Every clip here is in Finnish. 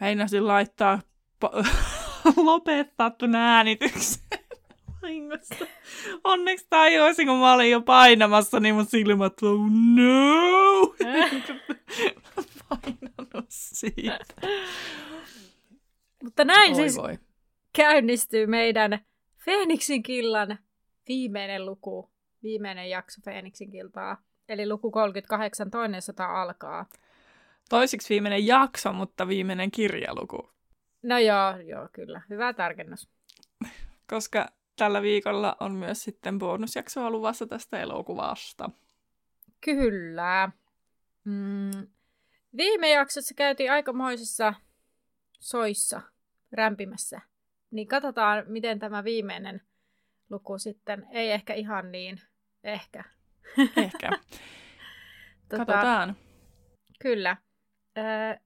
Meinasin laittaa po- lopettaa tuon äänityksen vahingossa. Onneksi tajuaisin, kun mä olin jo painamassa, niin mun silmät oh no! Painanut siitä. Mutta näin Oi siis voi. käynnistyy meidän Feeniksin killan viimeinen luku, viimeinen jakso Feeniksin kiltaa. Eli luku 38, toinen sota alkaa. Toisiksi viimeinen jakso, mutta viimeinen kirjaluku. No joo, joo, kyllä. Hyvä tarkennus. Koska tällä viikolla on myös sitten bonusjaksoa luvassa tästä elokuvasta. Kyllä. Mm. Viime jaksossa käytiin aikamoisessa soissa, rämpimässä. Niin katsotaan, miten tämä viimeinen luku sitten, ei ehkä ihan niin, ehkä. Ehkä. Katsotaan. Kyllä. Öö,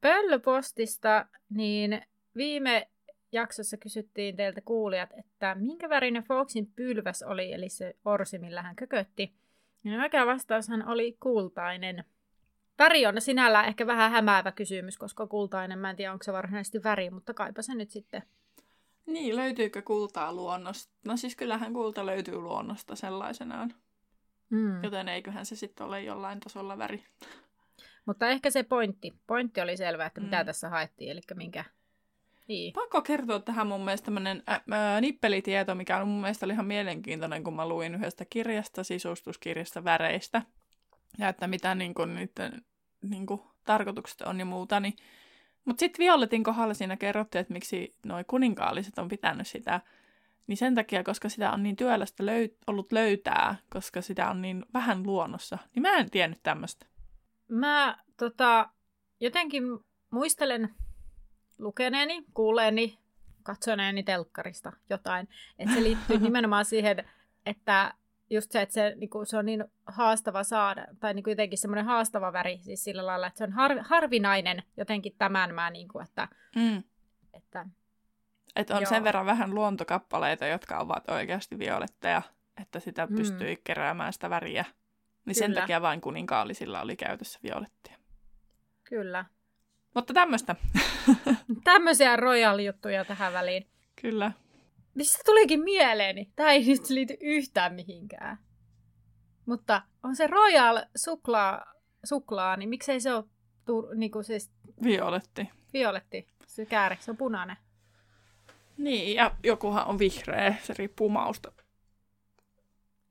Pöllöpostista, niin viime jaksossa kysyttiin teiltä kuulijat, että minkä värinen Foxin pylväs oli, eli se orsi, millä hän kökötti. Ja oikea vastaushan oli kultainen. Väri on sinällään ehkä vähän hämäävä kysymys, koska kultainen, mä en tiedä onko se varsinaisesti väri, mutta kaipa se nyt sitten. Niin, löytyykö kultaa luonnosta? No siis kyllähän kulta löytyy luonnosta sellaisenaan. Mm. Joten eiköhän se sitten ole jollain tasolla väri. Mutta ehkä se pointti. Pointti oli selvä, että mitä Mm. tässä haettiin, eli minkä... Niin. Pakko kertoa tähän mun mielestä tämmönen äh, äh, nippelitieto, mikä on mun mielestä oli ihan mielenkiintoinen, kun mä luin yhdestä kirjasta, sisustuskirjasta väreistä. Ja että mitä niin kuin, niiden niin kuin, tarkoitukset on ja muuta. Niin... Mutta sitten Violetin kohdalla siinä kerrottiin, että miksi noi kuninkaalliset on pitänyt sitä. Niin sen takia, koska sitä on niin työlästä löy- ollut löytää, koska sitä on niin vähän luonnossa. Niin mä en tiennyt tämmöistä. Mä tota, jotenkin muistelen lukeneeni, kuuleeni, katsoneeni telkkarista jotain. Että se liittyy nimenomaan siihen, että just se, että se, niinku, se on niin haastava saada, tai niinku jotenkin semmoinen haastava väri, siis sillä lailla, että se on har, harvinainen jotenkin tämän mä, niinku, että, Mm. että Että on Joo. sen verran vähän luontokappaleita, jotka ovat oikeasti violetteja, että sitä Mm. pystyy keräämään sitä väriä. Niin sen Kyllä. takia vain kuninkaallisilla oli käytössä violettia. kyllä. Mutta tämmöistä. Tämmöisiä royal-juttuja tähän väliin. Kyllä. Mistä tulikin mieleeni? Tämä ei nyt liity yhtään mihinkään. Mutta on se royal suklaa, suklaa niin miksei se ole tu, niinku siis Violetti. violetti, se kääre, se on punainen. Niin, ja jokuhan on vihreä. Se riippuu mausta.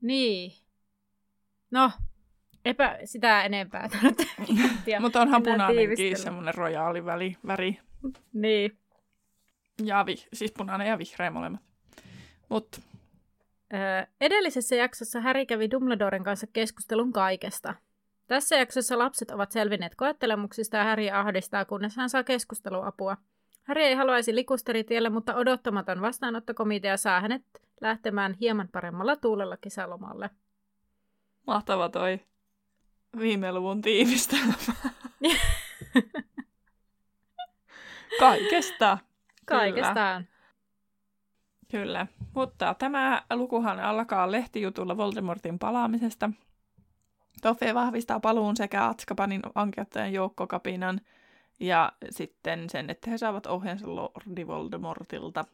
Niin. No, epä sitä enempää tarvitse. Mutta onhan punainenkin semmoinen rojaali väli, väri. Niin. Ja vi, siis punainen ja vihreä molemmat. Mutta Öö, edellisessä jaksossa Harry kävi Dumbledoren kanssa keskustelun kaikesta. Tässä jaksossa lapset ovat selvinneet koettelemuksista ja Harry ahdistaa, kunnes hän saa keskusteluapua. Harry ei haluaisi likusteritielle, mutta odottamaton vastaanottokomitea saa hänet lähtemään hieman paremmalla tuulella kesälomalle. Mahtava toi viime luvun tiivistelmä. Kaikesta. Kaikestaan. Kyllä, mutta tämä lukuhan alkaa lehtijutulla Voldemortin palaamisesta. Toffe vahvistaa paluun sekä Atskabanin vankeuttajien joukkokapinan ja sitten sen, että he saavat ohjeensa Lordi Voldemortilta.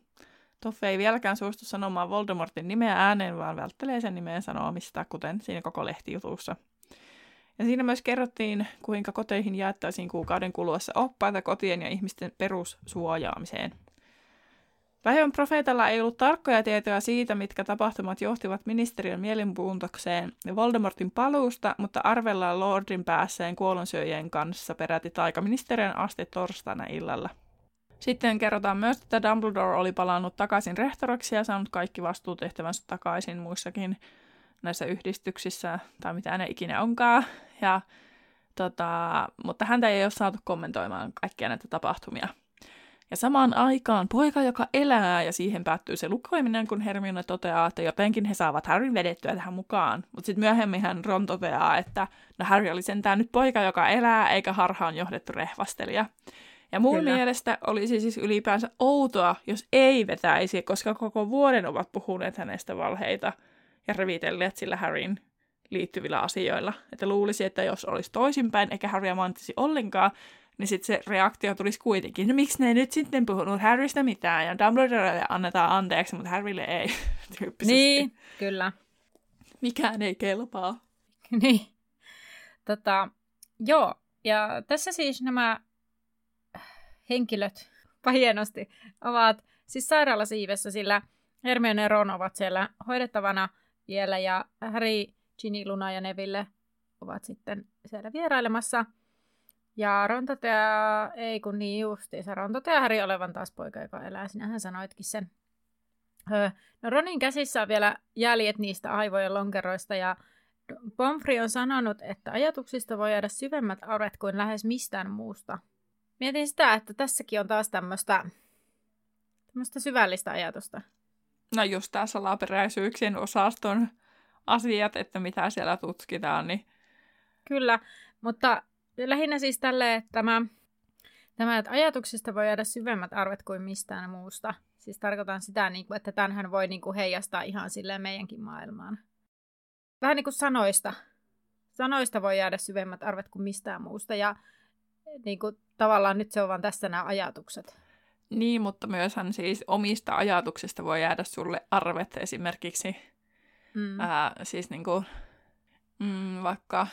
Toffe ei vieläkään suostu sanomaan Voldemortin nimeä ääneen, vaan välttelee sen nimeen sanomista, kuten siinä koko lehtijutussa. Ja siinä myös kerrottiin, kuinka koteihin jaettaisiin kuukauden kuluessa oppaita kotien ja ihmisten perussuojaamiseen. Päivän profeetalla ei ollut tarkkoja tietoja siitä, mitkä tapahtumat johtivat ministeriön mielenpuuntokseen ja Voldemortin paluusta, mutta arvellaan Lordin päässeen kuolonsyöjien kanssa peräti taikaministeriön asti torstaina illalla. Sitten kerrotaan myös, että Dumbledore oli palannut takaisin rehtoriksi ja saanut kaikki vastuutehtävänsä takaisin muissakin näissä yhdistyksissä, tai mitä ne ikinä onkaan. Ja Tota, mutta häntä ei ole saatu kommentoimaan kaikkia näitä tapahtumia. Ja samaan aikaan poika, joka elää, ja siihen päättyy se lukkoiminen, kun Hermione toteaa, että jotenkin he saavat Harryn vedettyä tähän mukaan. Mutta sitten myöhemmin hän Ron toteaa, että no Harry oli sentään nyt poika, joka elää, eikä harhaan johdettu rehvastelija. Ja mun Kyllä. mielestä olisi siis ylipäänsä outoa, jos ei vetäisi, koska koko vuoden ovat puhuneet hänestä valheita ja revitelleet sillä Harryn liittyvillä asioilla. Että luulisi, että jos olisi toisinpäin, eikä Harrya manttisi ollenkaan, niin sitten se reaktio tulisi kuitenkin. No miksi ne ei nyt sitten puhunut Harrystä mitään, ja Dumbledorelle annetaan anteeksi, mutta Harrylle ei. Niin, kyllä. Mikään ei kelpaa. niin. Tota, joo, ja tässä siis nämä henkilöt hienosti ovat siis sairaalasiivessä, sillä Hermione ja Ron ovat siellä hoidettavana vielä, ja Harry, Ginny, Luna ja Neville ovat sitten siellä vierailemassa – ja Ron toteaa, ei kun niin justiinsa, Ron toteaa Harry olevan taas poika, joka elää. Sinähän sanoitkin sen. No Ronin käsissä on vielä jäljet niistä aivojen lonkeroista ja Pomfrey on sanonut, että ajatuksista voi jäädä syvemmät auret kuin lähes mistään muusta. Mietin sitä, että tässäkin on taas tämmöistä tämmöistä syvällistä ajatusta. No just tämä salaperäisyyksien osaston asiat, että mitä siellä tutkitaan, niin... Kyllä, mutta lähinnä siis tälle, että tämä, tämä, että ajatuksista voi jäädä syvemmät arvet kuin mistään muusta. Siis tarkoitan sitä, niin kuin, että tämänhän voi niin kuin heijastaa ihan silleen meidänkin maailmaan. Vähän niin kuin sanoista. Sanoista voi jäädä syvemmät arvet kuin mistään muusta. Ja niin kuin, tavallaan nyt se on vaan tässä nämä ajatukset. Niin, mutta myöshän siis omista ajatuksista voi jäädä sulle arvet esimerkiksi. Mm. Ää, siis niin kuin, mm, vaikka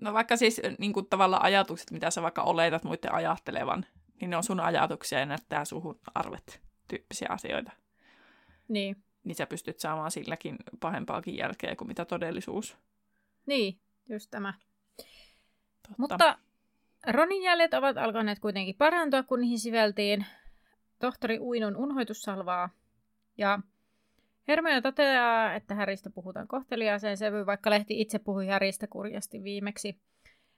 No vaikka siis niin kuin tavallaan ajatukset, mitä sä vaikka oletat muiden ajattelevan, niin ne on sun ajatuksia ja näyttää suhun arvet tyyppisiä asioita. Niin. Niin sä pystyt saamaan silläkin pahempaakin jälkeä kuin mitä todellisuus. Niin, just tämä. Totta. Mutta Ronin jäljet ovat alkaneet kuitenkin parantua, kun niihin siveltiin tohtori Uinun unhoitussalvaa. Ja Hermione toteaa, että Häristä puhutaan kohteliaaseen sävyyn, vaikka lehti itse puhui Häristä kurjasti viimeksi.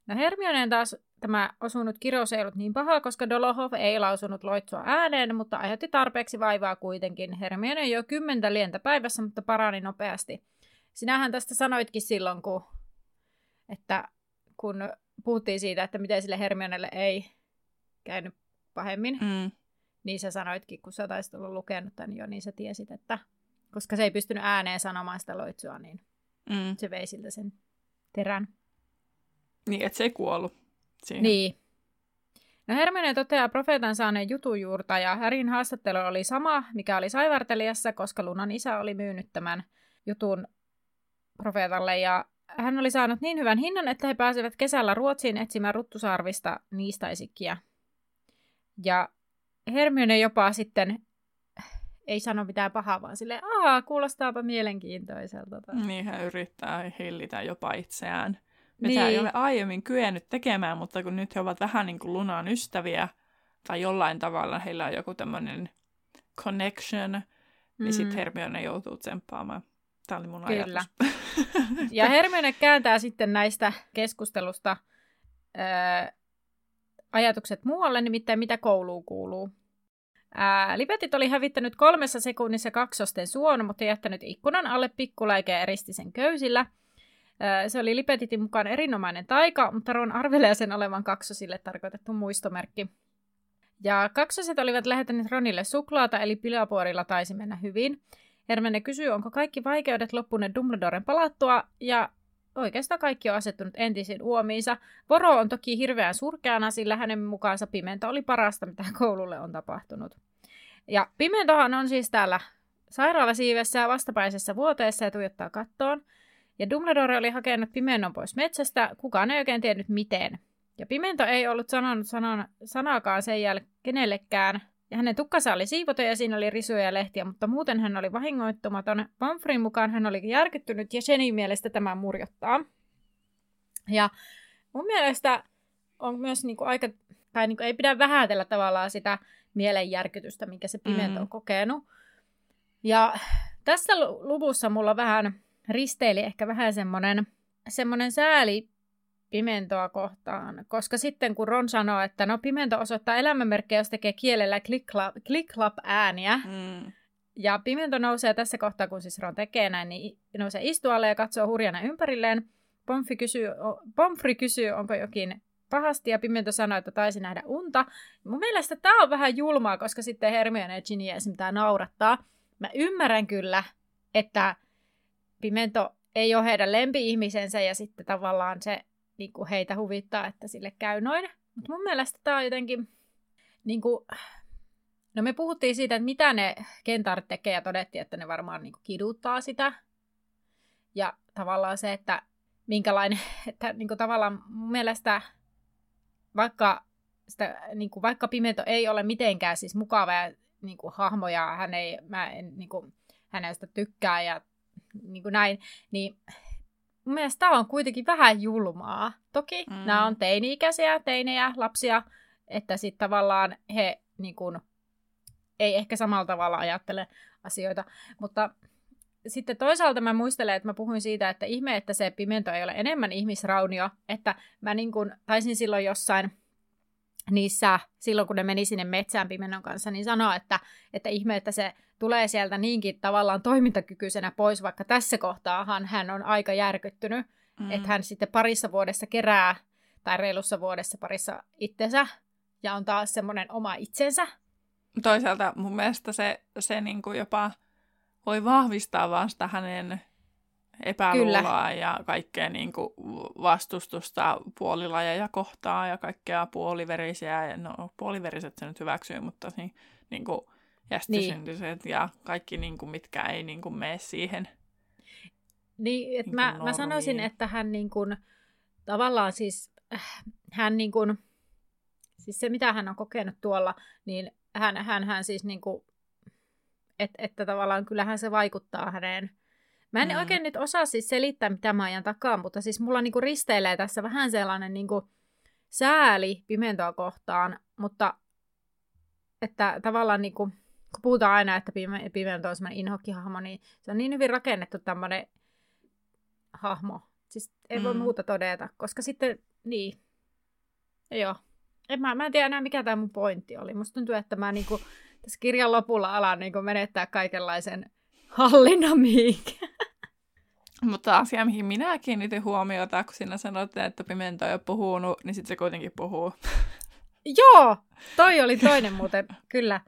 No Hermioneen taas tämä osunut kirous ei ollut niin paha, koska Dolohov ei lausunut loitsua ääneen, mutta aiheutti tarpeeksi vaivaa kuitenkin. Hermione jo kymmentä lientä päivässä, mutta parani nopeasti. Sinähän tästä sanoitkin silloin, kun, että kun puhuttiin siitä, että miten sille Hermionelle ei käynyt pahemmin, mm. niin sä sanoitkin, kun sä taisit olla lukenut tämän jo, niin sä tiesit, että koska se ei pystynyt ääneen sanomaan sitä loitsua, niin mm. se vei siltä sen terän. Niin, että se ei kuollut siihen. Niin. No Hermione toteaa profeetan saaneen jutujuurta ja Härin haastattelu oli sama, mikä oli saivartelijassa, koska Lunan isä oli myynyt tämän jutun profeetalle ja hän oli saanut niin hyvän hinnan, että he pääsevät kesällä Ruotsiin etsimään ruttusarvista niistaisikkiä. Ja Hermione jopa sitten ei sano mitään pahaa, vaan silleen, aa, kuulostaapa mielenkiintoiselta. Niin, hän yrittää hillitä jopa itseään. Mitä niin. ei ole aiemmin kyennyt tekemään, mutta kun nyt he ovat vähän niin kuin Lunan ystäviä, tai jollain tavalla heillä on joku tämmöinen connection, niin mm. sitten Hermione joutuu tsemppaamaan. Tämä oli mun Kyllä. ajatus. ja Hermione kääntää sitten näistä keskustelusta ää, ajatukset muualle, nimittäin mitä kouluun kuuluu. Ää, Lipetit oli hävittänyt kolmessa sekunnissa kaksosten suon, mutta jättänyt ikkunan alle pikkuläikeä eristi sen köysillä. Ää, se oli Lipetitin mukaan erinomainen taika, mutta Ron arvelee sen olevan kaksosille tarkoitettu muistomerkki. Ja kaksoset olivat lähettäneet Ronille suklaata, eli pilapuorilla taisi mennä hyvin. Hermione kysyy, onko kaikki vaikeudet loppuneet Dumbledoren palattua, ja oikeastaan kaikki on asettunut entisiin uomiinsa. Voro on toki hirveän surkeana, sillä hänen mukaansa pimento oli parasta, mitä koululle on tapahtunut. Ja pimentohan on siis täällä sairaalasiivessä ja vastapäisessä vuoteessa ja tuijottaa kattoon. Ja Dumbledore oli hakenut pimennon pois metsästä, kukaan ei oikein tiennyt miten. Ja Pimento ei ollut sanonut sanan, sanaakaan sen jälkeen kenellekään, hänen tukkansa oli siivoton ja siinä oli risuja ja lehtiä, mutta muuten hän oli vahingoittumaton. Pomfrin mukaan hän oli järkyttynyt ja Jenin mielestä tämä murjottaa. Ja mun mielestä on myös niinku aika, tai niinku ei pidä vähätellä tavallaan sitä mielenjärkytystä, minkä se Pimento on mm. kokenut. Ja tässä luvussa mulla vähän risteili ehkä vähän semmoinen, semmoinen sääli pimentoa kohtaan, koska sitten kun Ron sanoo, että no pimento osoittaa elämänmerkkejä, jos tekee kielellä click-clap ääniä, mm. ja pimento nousee tässä kohtaa, kun siis Ron tekee näin, niin nousee istualle ja katsoo hurjana ympärilleen. Pomfri kysyy, Pomfri kysyy, onko jokin pahasti, ja Pimento sanoo, että taisi nähdä unta. Mun mielestä tämä on vähän julmaa, koska sitten Hermione ja Ginny esimerkiksi tämä naurattaa. Mä ymmärrän kyllä, että Pimento ei ole heidän lempi-ihmisensä, ja sitten tavallaan se niin kuin heitä huvittaa, että sille käy noin. Mutta mun mielestä tämä on jotenkin... Niin kuin, no me puhuttiin siitä, että mitä ne kentaarit tekee, ja todettiin, että ne varmaan niin kuin kiduttaa sitä. Ja tavallaan se, että minkälainen, että niin kuin tavallaan mun mielestä vaikka, sitä, niin kuin, vaikka Pimento ei ole mitenkään siis mukava ja niin kuin, hahmo ja hän ei, mä en niin kuin, hänestä tykkää ja niin kuin näin, niin mun mielestä tämä on kuitenkin vähän julmaa. Toki mm. nämä on teini-ikäisiä, teinejä, lapsia, että sitten tavallaan he niin kuin, ei ehkä samalla tavalla ajattele asioita, mutta sitten toisaalta mä muistelen, että mä puhuin siitä, että ihme, että se pimento ei ole enemmän ihmisraunio, että mä niin kuin taisin silloin jossain niissä, silloin kun ne meni sinne metsään pimennon kanssa, niin sanoa, että, että ihme, että se tulee sieltä niinkin tavallaan toimintakykyisenä pois, vaikka tässä kohtaahan hän on aika järkyttynyt, mm. että hän sitten parissa vuodessa kerää, tai reilussa vuodessa parissa itsensä, ja on taas semmoinen oma itsensä. Toisaalta mun mielestä se, se niin kuin jopa voi vahvistaa vaan sitä hänen epäluuloa ja kaikkea niin kuin vastustusta puolilajeja kohtaan ja kaikkea puoliverisiä. No puoliveriset se nyt hyväksyy, mutta niin, niin kuin jästisyntyset niin. ja kaikki, niin kuin, mitkä ei niin kuin, mene siihen. Niin, että niin mä, mä sanoisin, että hän niin kuin, tavallaan siis, äh, hän niin kuin, siis se mitä hän on kokenut tuolla, niin hän, hän, hän siis niin kuin, että, että tavallaan kyllähän se vaikuttaa häneen. Mä en mm. oikein nyt osaa siis selittää, mitä mä ajan takaa, mutta siis mulla niinku risteilee tässä vähän sellainen niinku sääli pimentoa kohtaan, mutta että tavallaan niinku, kun puhutaan aina, että pimento on semmoinen inhokkihahmo, niin se on niin hyvin rakennettu tämmöinen hahmo. Siis ei mm. voi muuta todeta, koska sitten, niin, joo. En mä, mä en tiedä enää, mikä tämä mun pointti oli. Musta tuntuu, että mä niinku, tässä kirjan lopulla alan niin menettää kaikenlaisen hallinnan mihinkä. Mutta asia, mihin minä kiinnitin huomiota, kun sinä sanoit, että Pimento ei ole puhunut, niin sitten se kuitenkin puhuu. Joo, toi oli toinen muuten, kyllä.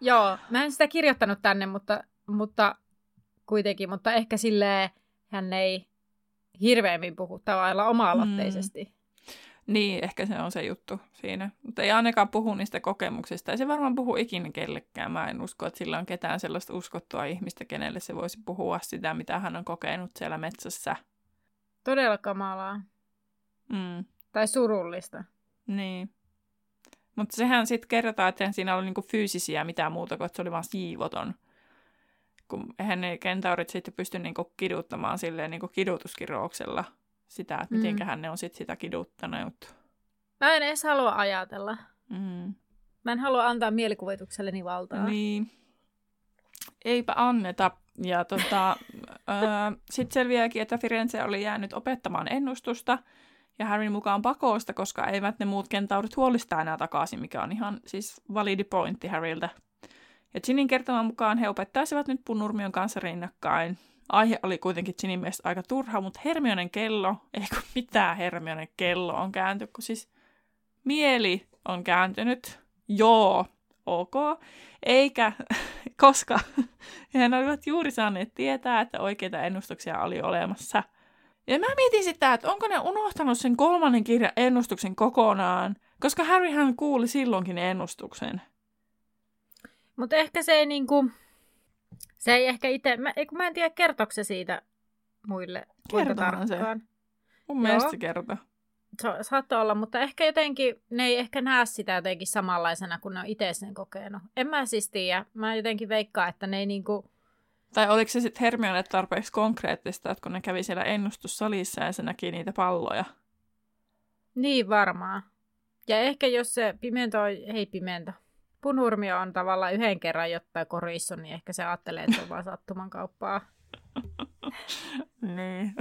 Joo, mä en sitä kirjoittanut tänne, mutta, mutta kuitenkin, mutta ehkä silleen hän ei hirveämmin puhu tavallaan oma-aloitteisesti. Mm. Niin, ehkä se on se juttu siinä. Mutta ei ainakaan puhu niistä kokemuksista. Ei se varmaan puhu ikinä kellekään. Mä en usko, että sillä on ketään sellaista uskottua ihmistä, kenelle se voisi puhua sitä, mitä hän on kokenut siellä metsässä. Todella kamalaa. Mm. Tai surullista. Niin. Mutta sehän sitten kerrotaan, että siinä oli niinku fyysisiä mitään muuta kuin, että se oli vaan siivoton. Kun eihän ne kentaurit sitten pysty niinku kiduttamaan silleen niinku kidutuskirouksella – sitä, että mm. miten hän ne on sit sitä kiduttanut. Mä en edes halua ajatella. Mm. Mä en halua antaa mielikuvitukselleni valtaa. Niin. Eipä anneta. Ja tota, sitten selviääkin, että Firenze oli jäänyt opettamaan ennustusta ja Harryn mukaan pakosta, koska eivät ne muut kentaurit huolista enää takaisin, mikä on ihan siis validi pointti Harryltä. Ja Ginin kertoman mukaan he opettaisivat nyt Punurmion kanssa rinnakkain, Aihe oli kuitenkin Ginin mielestä aika turha, mutta Hermionen kello, ei kun mitään Hermionen kello on kääntynyt, kun siis mieli on kääntynyt. Joo, ok. Eikä, koska he olivat juuri saaneet tietää, että oikeita ennustuksia oli olemassa. Ja mä mietin sitä, että onko ne unohtanut sen kolmannen kirjan ennustuksen kokonaan, koska Harryhän kuuli silloinkin ennustuksen. Mutta ehkä se ei niinku... Se ei ehkä itse, mä, kun mä en tiedä kertooko se siitä muille. Kertohan se. Mun mielestä se kertoo. Sa- saattoi olla, mutta ehkä jotenkin ne ei ehkä näe sitä jotenkin samanlaisena, kun ne on itse sen kokenut. En mä siis tiedä. Mä jotenkin veikkaan, että ne ei niinku... Tai oliko se sitten Hermione tarpeeksi konkreettista, että kun ne kävi siellä ennustussalissa ja se näki niitä palloja? Niin varmaan. Ja ehkä jos se pimento, hei pimento, punurmio on tavallaan yhden kerran jotta korissa, niin ehkä se ajattelee, että se on vaan sattuman kauppaa. niin.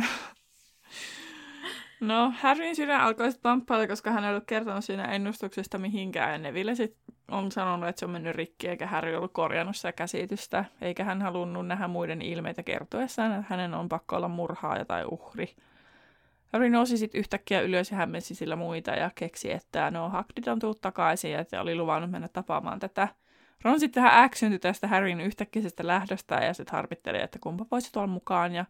No, Harryn sydän alkoi sitten pamppailla, koska hän ei ollut kertonut siinä ennustuksesta mihinkään. Ja Neville sit on sanonut, että se on mennyt rikki, eikä Harry ollut korjannut sitä käsitystä. Eikä hän halunnut nähdä muiden ilmeitä kertoessaan, että hänen on pakko olla murhaaja tai uhri. Harry nousi sitten yhtäkkiä ylös ja hämmensi sillä muita ja keksi, että no Hagrid on tullut takaisin ja että oli luvannut mennä tapaamaan tätä. Ron sitten vähän äksyyntyi tästä Harryn yhtäkkisestä lähdöstä ja sitten harvitteli, että kumpa voisi tulla mukaan ja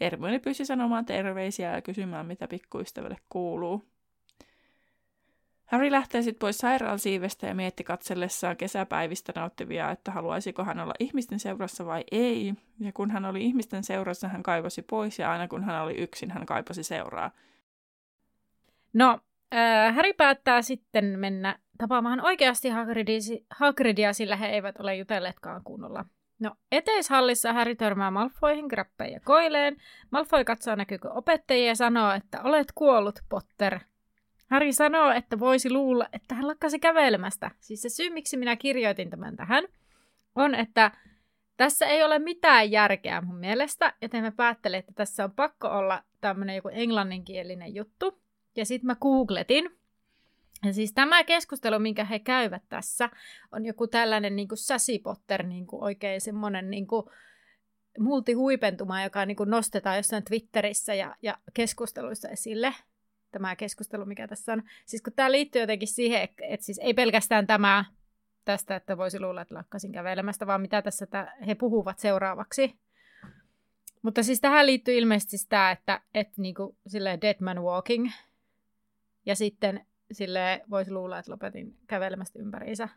Hermione pyysi sanomaan terveisiä ja kysymään, mitä pikkuystävälle kuuluu. Harry lähtee sitten pois sairaalasiivestä ja mietti katsellessaan kesäpäivistä nauttivia, että haluaisiko hän olla ihmisten seurassa vai ei. Ja kun hän oli ihmisten seurassa, hän kaivosi pois ja aina kun hän oli yksin, hän kaipasi seuraa. No, äh, Harry päättää sitten mennä tapaamaan oikeasti Hagridia, sillä he eivät ole jutelleetkaan kunnolla. No, eteishallissa Harry törmää Malfoihin, Grappeen ja Koileen. Malfoy katsoo näkyykö opettajia ja sanoo, että olet kuollut, Potter. Harry sanoo, että voisi luulla, että hän lakkasi kävelemästä. Siis se syy, miksi minä kirjoitin tämän tähän, on, että tässä ei ole mitään järkeä mun mielestä, joten mä päättelin, että tässä on pakko olla tämmöinen joku englanninkielinen juttu. Ja sitten mä googletin, ja siis tämä keskustelu, minkä he käyvät tässä, on joku tällainen niin kuin Sassy Potter, niin kuin oikein semmoinen niin kuin multihuipentuma, joka niin kuin nostetaan jossain Twitterissä ja, ja keskusteluissa esille. Tämä keskustelu, mikä tässä on. Siis kun tämä liittyy jotenkin siihen, että, siis ei pelkästään tämä tästä, että voisi luulla, että lakkasin kävelemästä, vaan mitä tässä he puhuvat seuraavaksi. Mutta siis tähän liittyy ilmeisesti sitä, että, että niin kuin, dead man walking, ja sitten sille voisi luulla, että lopetin kävelemästä ympäriinsä.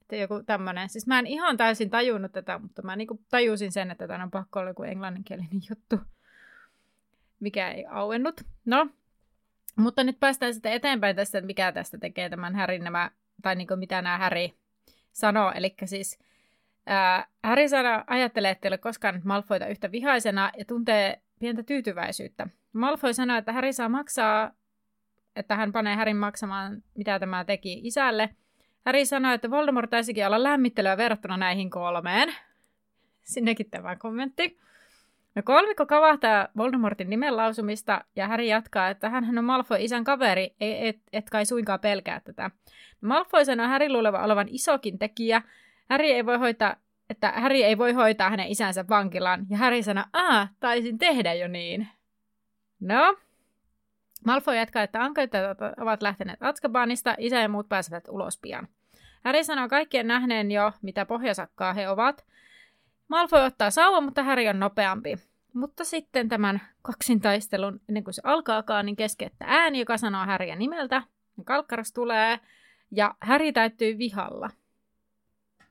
Että joku tämmöinen. Siis mä en ihan täysin tajunnut tätä, mutta mä niinku tajusin sen, että tämä on pakko olla joku englanninkielinen juttu, mikä ei auennut. No, mutta nyt päästään sitten eteenpäin tästä, että mikä tästä tekee tämän Härin nämä, tai niinku mitä nämä Häri sanoo. Eli siis ää, Häri sanoo, ajattelee, että ei ole koskaan Malfoita yhtä vihaisena ja tuntee pientä tyytyväisyyttä. Malfoy sanoo, että Häri saa maksaa että hän panee Härin maksamaan, mitä tämä teki isälle. Häri sanoi, että Voldemort taisikin olla lämmittelyä verrattuna näihin kolmeen. Sinnekin tämä kommentti. No kolmikko kavahtaa Voldemortin nimen lausumista ja Häri jatkaa, että hän on Malfoy isän kaveri, et, et, et kai suinkaan pelkää tätä. No Malfoy sanoo Häri luuleva olevan isokin tekijä. Häri ei voi hoitaa, että Häri ei voi hoitaa hänen isänsä vankilaan. Ja Häri sanoo, aa, taisin tehdä jo niin. No, Malfoy jatkaa, että ankaittajat ovat lähteneet Atskabanista, isä ja muut pääsevät ulos pian. Harry sanoo kaikkien nähneen jo, mitä pohjasakkaa he ovat. Malfoy ottaa sauvan, mutta Harry on nopeampi. Mutta sitten tämän kaksintaistelun, ennen kuin se alkaakaan, niin keskeyttää ääni, joka sanoo Harrya nimeltä. Kalkkaras tulee ja Harry täyttyy vihalla.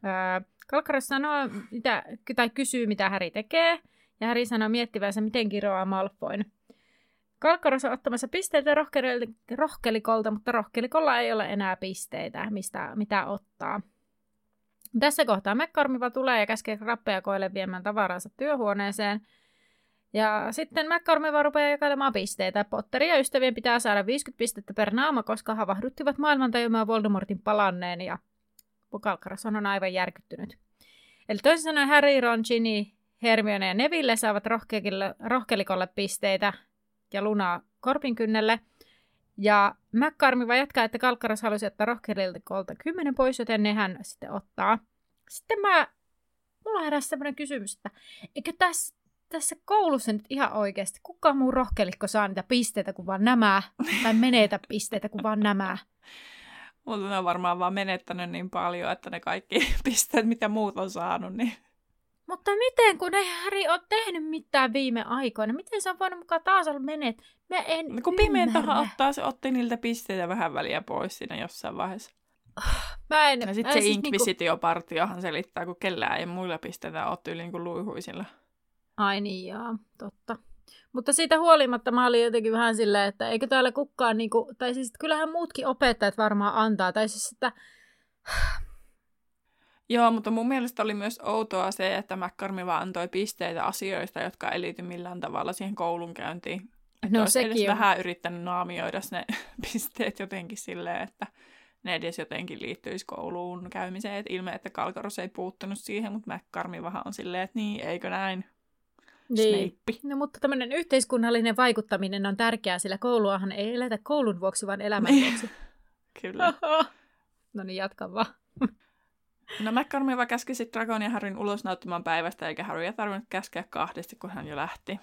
Öö, Kalkkaras sanoo, mitä, tai kysyy, mitä Harry tekee, ja Harry sanoo miettivänsä, miten kiroaa Malfoyn. Kalkkaros on ottamassa pisteitä rohkelikolta, mutta rohkelikolla ei ole enää pisteitä, mistä, mitä ottaa. Tässä kohtaa McCormiva tulee ja käskee rappeja koille viemään tavaransa työhuoneeseen. Ja sitten McCormiva rupeaa jakailemaan pisteitä. Potteri ja ystävien pitää saada 50 pistettä per naama, koska havahduttivat maailman tajumaan Voldemortin palanneen ja Kalkkaros on aivan järkyttynyt. Eli toisin sanoen Harry, Ron, Ginny, Hermione ja Neville saavat rohkelikolle pisteitä, ja Luna korpinkynnelle. Ja McCarmi vai jatkaa, että Kalkkaras halusi ottaa kolta kymmenen pois, joten ne hän sitten ottaa. Sitten mä, mulla heräsi sellainen kysymys, että eikö tässä, tässä koulussa nyt ihan oikeasti kukaan muu rohkelikko saa niitä pisteitä kuin vaan nämä, tai menetä pisteitä kuin vaan nämä. Mutta ne on varmaan vaan menettänyt niin paljon, että ne kaikki pisteet, mitä muut on saanut, niin mutta miten, kun ei Häri ole tehnyt mitään viime aikoina? Miten se on voinut mukaan taas olla menet? Mä en no, kun pimentohan ottaa, se otti niiltä pisteitä vähän väliä pois siinä jossain vaiheessa. Mä en, ja sitten se siis Inquisitio-partiohan niinku... selittää, kun kellään ei muilla pisteitä ole yli niin kuin luihuisilla. Ai niin, joo, totta. Mutta siitä huolimatta mä olin jotenkin vähän silleen, että eikö täällä kukaan, niin kuin, tai siis kyllähän muutkin opettajat varmaan antaa, tai siis että Joo, mutta mun mielestä oli myös outoa se, että McCormi vaan antoi pisteitä asioista, jotka ei liity millään tavalla siihen koulunkäyntiin. Että no sekin edes on. vähän yrittänyt naamioida ne pisteet jotenkin silleen, että ne edes jotenkin liittyisi kouluun käymiseen. Et ilme, että Kalkaros ei puuttunut siihen, mutta McCarmi vähän on silleen, että niin, eikö näin? niin. Snape. No mutta tämmöinen yhteiskunnallinen vaikuttaminen on tärkeää, sillä kouluahan ei eletä koulun vuoksi, vaan elämän niin. vuoksi. Kyllä. no niin, jatka vaan. No McCormiva käski sitten Dragon ja Harryn ulos nauttimaan päivästä, eikä Harry tarvinnut käskeä kahdesti, kun hän jo lähti.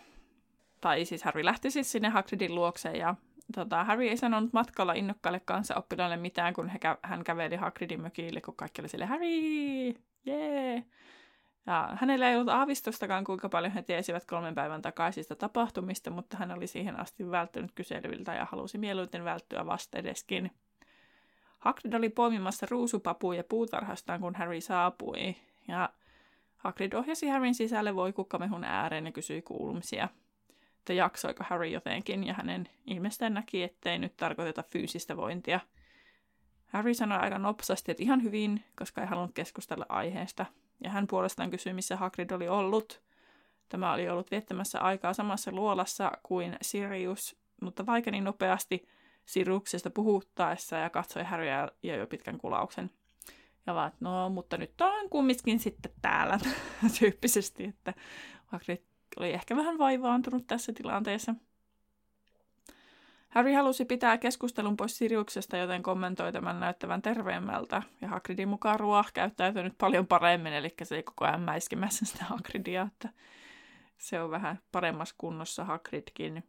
Tai siis Harry lähti siis sinne Hagridin luokseen ja tota, Harry ei sanonut matkalla innokkaille kanssa oppilaille mitään, kun he kä- hän käveli Hagridin mökille, kun kaikki oli sille Harry, jee! Yeah! Ja hänellä ei ollut aavistustakaan, kuinka paljon he tiesivät kolmen päivän takaisista tapahtumista, mutta hän oli siihen asti välttynyt kyselyiltä ja halusi mieluiten välttyä vastedeskin. Hagrid oli poimimassa ruusupapuja puutarhastaan, kun Harry saapui, ja Hagrid ohjasi Harryn sisälle voikukkamehun ääreen ja kysyi kuulumisia. Että jaksoiko Harry jotenkin, ja hänen ilmestään näki, ettei nyt tarkoiteta fyysistä vointia. Harry sanoi aika nopsasti, että ihan hyvin, koska ei halunnut keskustella aiheesta – ja hän puolestaan kysyi, missä Hagrid oli ollut. Tämä oli ollut viettämässä aikaa samassa luolassa kuin Sirius, mutta vaikeni nopeasti Siruksesta puhuttaessa ja katsoi Harryä ja jo pitkän kulauksen. Ja vaan, no, mutta nyt on kumminkin sitten täällä tyyppisesti, että Hagrid oli ehkä vähän vaivaantunut tässä tilanteessa. Harry halusi pitää keskustelun pois Siriuksesta, joten kommentoi tämän näyttävän terveemmältä. Ja Hagridin mukaan Ruah käyttäytynyt paljon paremmin, eli se ei koko ajan mäiskimässä sitä Hagridia, että se on vähän paremmassa kunnossa Hagridkin.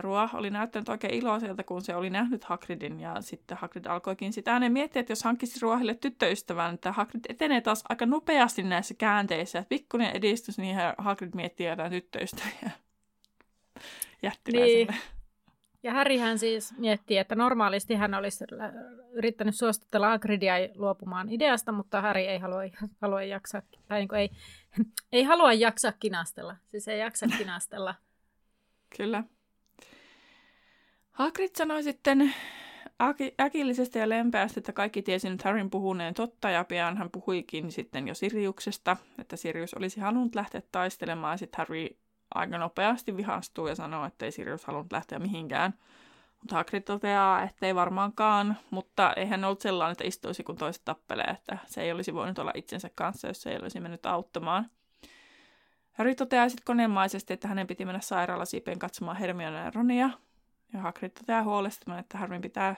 Ruah oli näyttänyt oikein iloiselta, kun se oli nähnyt Hagridin, ja sitten Hagrid alkoikin sitä hänen miettiä, että jos hankkisi Ruahille tyttöystävän, että Hagrid etenee taas aika nopeasti näissä käänteissä, että pikkuinen edistys, niin Hagrid miettii jotain tyttöystäviä. Jättiläiselle. Niin. Ja Härihän siis miettii, että normaalisti hän olisi yrittänyt suostutella Agridia luopumaan ideasta, mutta Häri ei halua, halua jaksaa, tai niin ei, ei halua jaksaa kinastella. Siis ei jaksa kinastella. Kyllä. Hagrid sanoi sitten äkillisesti ja lempeästi, että kaikki tiesi nyt Harryn puhuneen totta, ja pian hän puhuikin sitten jo Siriuksesta, että Sirius olisi halunnut lähteä taistelemaan, ja sitten Harry aika nopeasti vihastuu ja sanoo, että ei Sirius halunnut lähteä mihinkään. Mutta Hagrid toteaa, että ei varmaankaan, mutta eihän ollut sellainen, että istuisi kun toiset tappelee, että se ei olisi voinut olla itsensä kanssa, jos se ei olisi mennyt auttamaan. Harry toteaa sitten konemaisesti, että hänen piti mennä sairaalasiipeen katsomaan Hermione ja Ronia. Ja Hagrid toteaa huolestunut, että Harryn pitää,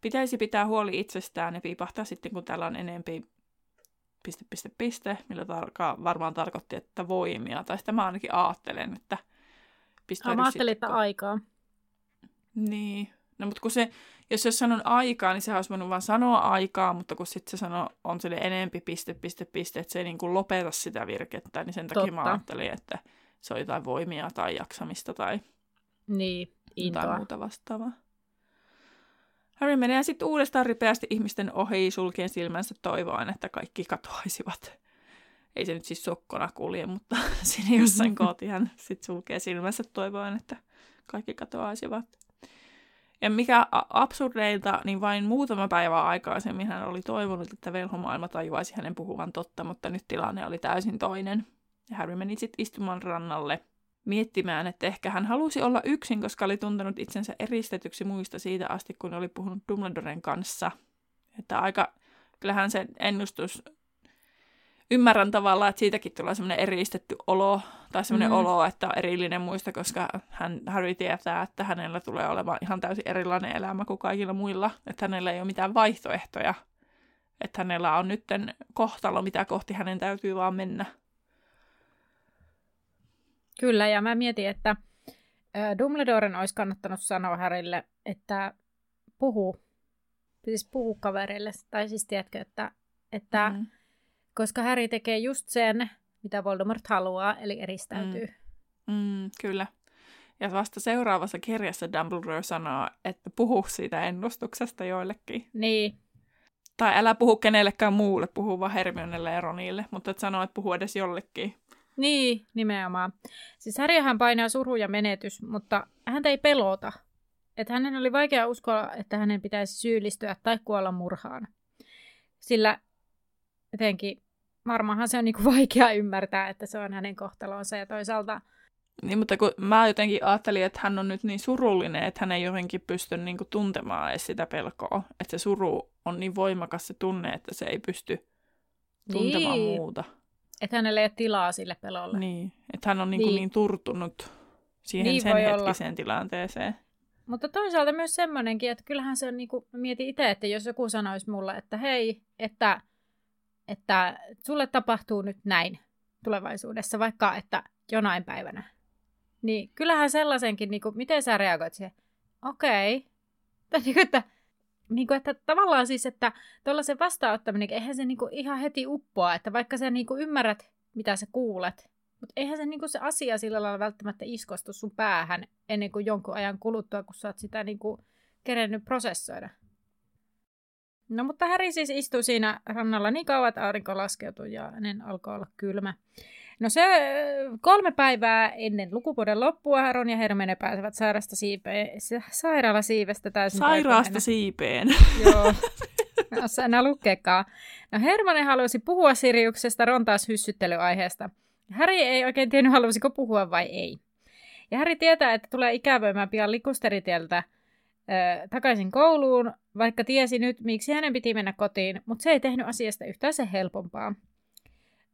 pitäisi pitää huoli itsestään ja piipahtaa sitten, kun täällä on enempi piste, piste, piste, millä tarka, varmaan tarkoitti, että voimia. Tai sitä mä ainakin ajattelen, että pistää Mä ajattelin, että aikaa. Niin. No mutta kun se, jos se sanon aikaa, niin sehän olisi voinut vaan sanoa aikaa, mutta kun sitten se sano, on sille enempi piste, piste, piste, että se ei niin kuin lopeta sitä virkettä, niin sen takia Totta. mä ajattelin, että se on jotain voimia tai jaksamista tai niin, jotain muuta vastaavaa. Harry menee sitten uudestaan ripeästi ihmisten ohi sulkien silmänsä toivoen, että kaikki katoaisivat. Ei se nyt siis sokkona kulje, mutta siinä jossain kohti hän sitten sulkee silmänsä toivoen, että kaikki katoaisivat. Ja mikä absurdeilta, niin vain muutama päivä aikaisemmin hän oli toivonut, että velhomaailma tajuaisi hänen puhuvan totta, mutta nyt tilanne oli täysin toinen. Ja Harry meni sitten istumaan rannalle – miettimään, että ehkä hän halusi olla yksin, koska oli tuntenut itsensä eristetyksi muista siitä asti, kun oli puhunut Dumbledoren kanssa. Että aika, kyllähän se ennustus, ymmärrän tavallaan, että siitäkin tulee semmoinen eristetty olo, tai semmoinen mm. olo, että on erillinen muista, koska hän, Harry tietää, että hänellä tulee olemaan ihan täysin erilainen elämä kuin kaikilla muilla, että hänellä ei ole mitään vaihtoehtoja, että hänellä on nytten kohtalo, mitä kohti hänen täytyy vaan mennä. Kyllä, ja mä mietin, että Dumbledoren olisi kannattanut sanoa Harrylle, että puhu, siis puhu kavereille, tai siis tiedätkö, että, että mm. koska Harry tekee just sen, mitä Voldemort haluaa, eli eristäytyy. Mm. Mm, kyllä. Ja vasta seuraavassa kirjassa Dumbledore sanoo, että puhu siitä ennustuksesta joillekin. Niin. Tai älä puhu kenellekään muulle, puhu vaan Hermionelle ja Ronille, mutta et sano, että puhu edes jollekin. Niin, nimenomaan. Siis Harryhän painaa suru ja menetys, mutta häntä ei pelota. Että hänen oli vaikea uskoa, että hänen pitäisi syyllistyä tai kuolla murhaan. Sillä jotenkin varmaanhan se on niinku vaikea ymmärtää, että se on hänen kohtalonsa ja toisaalta... Niin, mutta kun mä jotenkin ajattelin, että hän on nyt niin surullinen, että hän ei jotenkin pysty niinku tuntemaan edes sitä pelkoa. Että se suru on niin voimakas se tunne, että se ei pysty tuntemaan niin. muuta. Että hänellä ei ole tilaa sille pelolle. Niin, että hän on niin, niin. niin turtunut siihen Niin sen hetkiseen tilanteeseen. Mutta toisaalta myös semmoinenkin, että kyllähän se on, niin kuin, mietin itse, että jos joku sanoisi mulle, että hei, että, että sulle tapahtuu nyt näin tulevaisuudessa, vaikka että jonain päivänä, niin kyllähän sellaisenkin, niin kuin, miten sä reagoit siihen? Okei. Okay. Tai niin kuin, että, niin kuin, että tavallaan siis, että tuollaisen vastaanottaminen, eihän se niin kuin ihan heti uppoa, että vaikka sä niin kuin ymmärrät, mitä sä kuulet, mutta eihän se, niin kuin se asia sillä lailla välttämättä iskostu sun päähän ennen kuin jonkun ajan kuluttua, kun sä oot sitä niin kuin kerennyt prosessoida. No mutta Häri siis istui siinä rannalla niin kauan, että aurinko laskeutui ja hänen alkoi olla kylmä. No se kolme päivää ennen lukuvuoden loppua Ron ja Hermione pääsevät sairasta siipe- sairaalasiivestä täysin Sairaasta siipeen. Joo. Osaa enää lukeekaan. No Hermione halusi puhua Siriuksesta, Ron taas hyssyttelyaiheesta. Harry ei oikein tiennyt, halusiko puhua vai ei. Ja Harry tietää, että tulee ikävöimään pian likusteritieltä ö, takaisin kouluun, vaikka tiesi nyt, miksi hänen piti mennä kotiin, mutta se ei tehnyt asiasta yhtään sen helpompaa.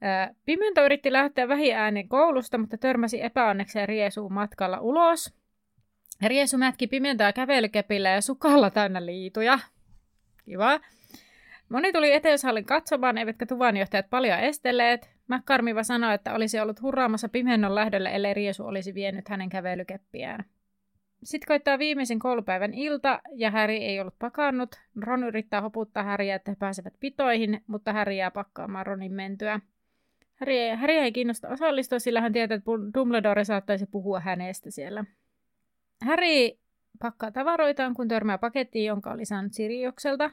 Ö, Pimento yritti lähteä vähiäänen koulusta, mutta törmäsi epäonnekseen Riesuun matkalla ulos. Riesu mätki Pimentoa kävelykepillä ja sukalla täynnä liituja. Kiva. Moni tuli eteyshallin katsomaan, eivätkä tuvanjohtajat paljon estelleet. McCarmiva sanoi, että olisi ollut hurraamassa pimennon lähdölle, ellei Riesu olisi vienyt hänen kävelykeppiään. Sitten koittaa viimeisen koulupäivän ilta, ja Harry ei ollut pakannut. Ron yrittää hoputtaa Harryä, että he pääsevät pitoihin, mutta Harry jää pakkaamaan Ronin mentyä. Harry Harry ei kiinnosta osallistua, sillä hän tietää, että Dumbledore saattaisi puhua hänestä siellä. Harry pakkaa tavaroitaan, kun törmää pakettiin, jonka oli saanut Siriukselta.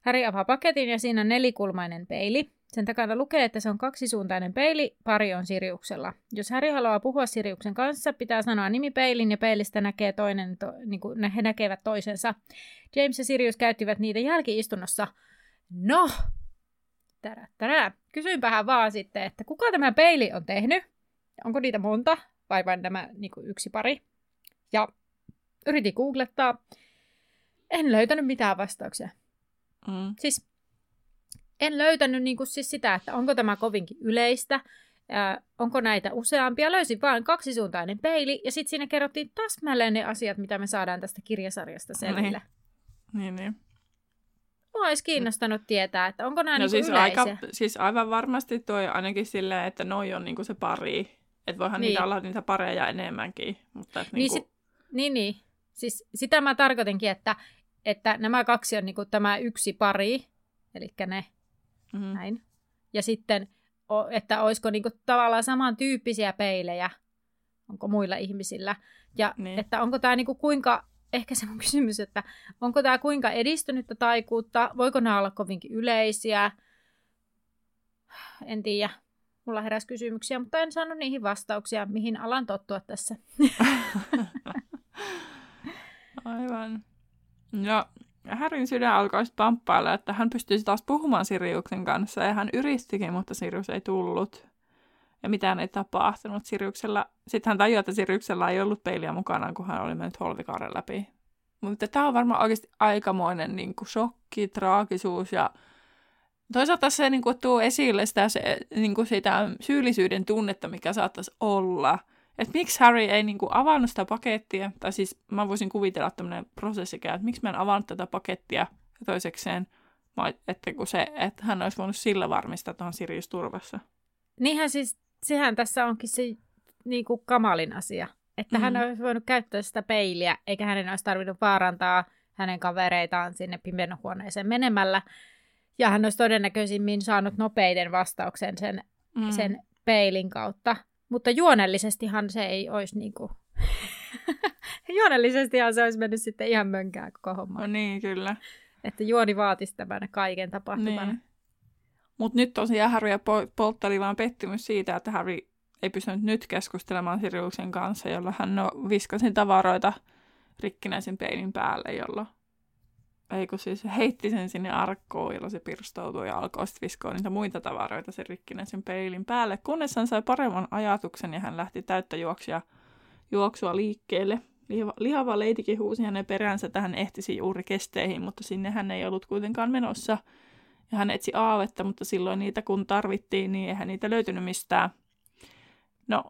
Harry avaa paketin ja siinä on nelikulmainen peili. Sen takana lukee, että se on kaksisuuntainen peili, pari on Siriuksella. Jos Harry haluaa puhua Siriuksen kanssa, pitää sanoa nimi peilin ja peilistä näkee toinen, to, niin kuin he näkevät toisensa. James ja Sirius käyttivät niitä jälkiistunnossa. No, tärä, tärä. Kysyinpähän vaan sitten, että kuka tämä peili on tehnyt? Onko niitä monta vai vain tämä niin yksi pari? Ja yritin googlettaa. En löytänyt mitään vastauksia. Mm. Siis en löytänyt niin kuin siis sitä, että onko tämä kovinkin yleistä, ää, onko näitä useampia. Löysin vain kaksisuuntainen peili ja sitten siinä kerrottiin täsmälleen ne asiat, mitä me saadaan tästä kirjasarjasta selville. Niin, niin. Mua olisi kiinnostanut tietää, että onko nämä No niin siis, yleisiä. aika, siis aivan varmasti toi ainakin silleen, että noi on niinku se pari. Että voihan Niin. niitä olla niitä pareja enemmänkin. Mutta et Niin, niinku, sit, niin, niin. Siis sitä mä tarkoitinkin, että, että nämä kaksi on niinku tämä yksi pari, eli ne mm, näin. Ja sitten, että olisiko niinku tavallaan samantyyppisiä peilejä, onko muilla ihmisillä. Ja Niin. että onko tämä niinku kuinka, ehkä se mun kysymys, että onko tämä kuinka edistynyttä taikuutta, voiko nämä olla kovinkin yleisiä, en tiedä. Mulla heräsi kysymyksiä, mutta en saanut niihin vastauksia, mihin alan tottua tässä. Aivan. Ja Härin sydän alkoi pamppailla, että hän pystyisi taas puhumaan Siriuksen kanssa, ja hän yristikin, mutta Sirius ei tullut. Ja mitään ei tapahtunut Siriuksella. Sitten hän tajuaa, että Siriuksella ei ollut peiliä mukanaan, kun hän oli mennyt holvikaaren läpi. Mutta tämä on varmaan oikeasti aikamoinen niin kuin shokki, traagisuus ja toisaalta se niin kuin, tuo esille sitä, se, niin kuin sitä syyllisyyden tunnetta, mikä saattaisi olla. Että miksi Harry ei niin kuin, avannut sitä pakettia, tai siis mä voisin kuvitella tämmöinen prosessi, että miksi mä en avannut tätä pakettia toisekseen, että, kun se, että hän olisi voinut sillä varmistaa, on Sirius turvassa. Niinhän siis, sehän tässä onkin se niin kuin kamalin asia. Että mm. hän olisi voinut käyttää sitä peiliä, eikä hänen olisi tarvinnut vaarantaa hänen kavereitaan sinne pimeän huoneeseen menemällä. Ja hän olisi todennäköisimmin saanut nopeiden vastauksen sen, mm. sen peilin kautta. Mutta juonellisestihan se ei olisi niin kuin... juonellisestihan se olisi mennyt sitten ihan mönkään koko homma. No niin, kyllä. Että juoni vaatisi tämän kaiken tapahtuman. Niin. Mutta nyt tosiaan Harry ja po- poltteli vaan pettymys siitä, että Harry ei pystynyt nyt keskustelemaan Siriuksen kanssa, jolla hän no, viskasi tavaroita rikkinäisen peilin päälle, jolla ei kun siis heitti sen sinne arkkoon, jolla se pirstoutui ja alkoi sitten viskoa niitä muita tavaroita sen rikkinäisen peilin päälle, kunnes hän sai paremman ajatuksen ja hän lähti täyttä juoksia, juoksua liikkeelle. Lihava, lihava leitikin huusi hänen peränsä, että hän ehtisi juuri kesteihin, mutta sinne hän ei ollut kuitenkaan menossa. Ja hän etsi aavetta, mutta silloin niitä kun tarvittiin, niin eihän niitä löytynyt mistään. No,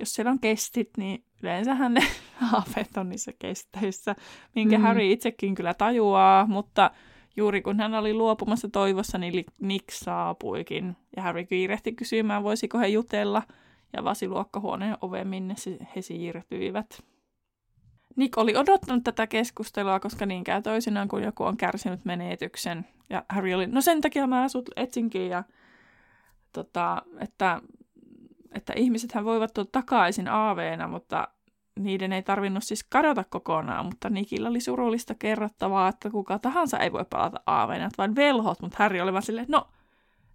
jos siellä on kestit, niin yleensähän ne aaveet on niissä kesteissä, minkä mm. Harry itsekin kyllä tajuaa, mutta juuri kun hän oli luopumassa toivossa, niin Nick saapuikin. Ja Harry kiirehti kysymään, voisiko he jutella, ja vasi luokkahuoneen ove, minne he siirtyivät. Nick oli odottanut tätä keskustelua, koska niin käy toisinaan, kun joku on kärsinyt menetyksen. Ja Harry oli, no sen takia mä asut etsinkin, ja tota, että, että ihmisethän voivat tulla takaisin aaveena, mutta niiden ei tarvinnut siis kadota kokonaan, mutta Nikillä oli surullista kerrottavaa, että kuka tahansa ei voi palata aaveena, vain velhot, mutta Harry oli vaan silleen, no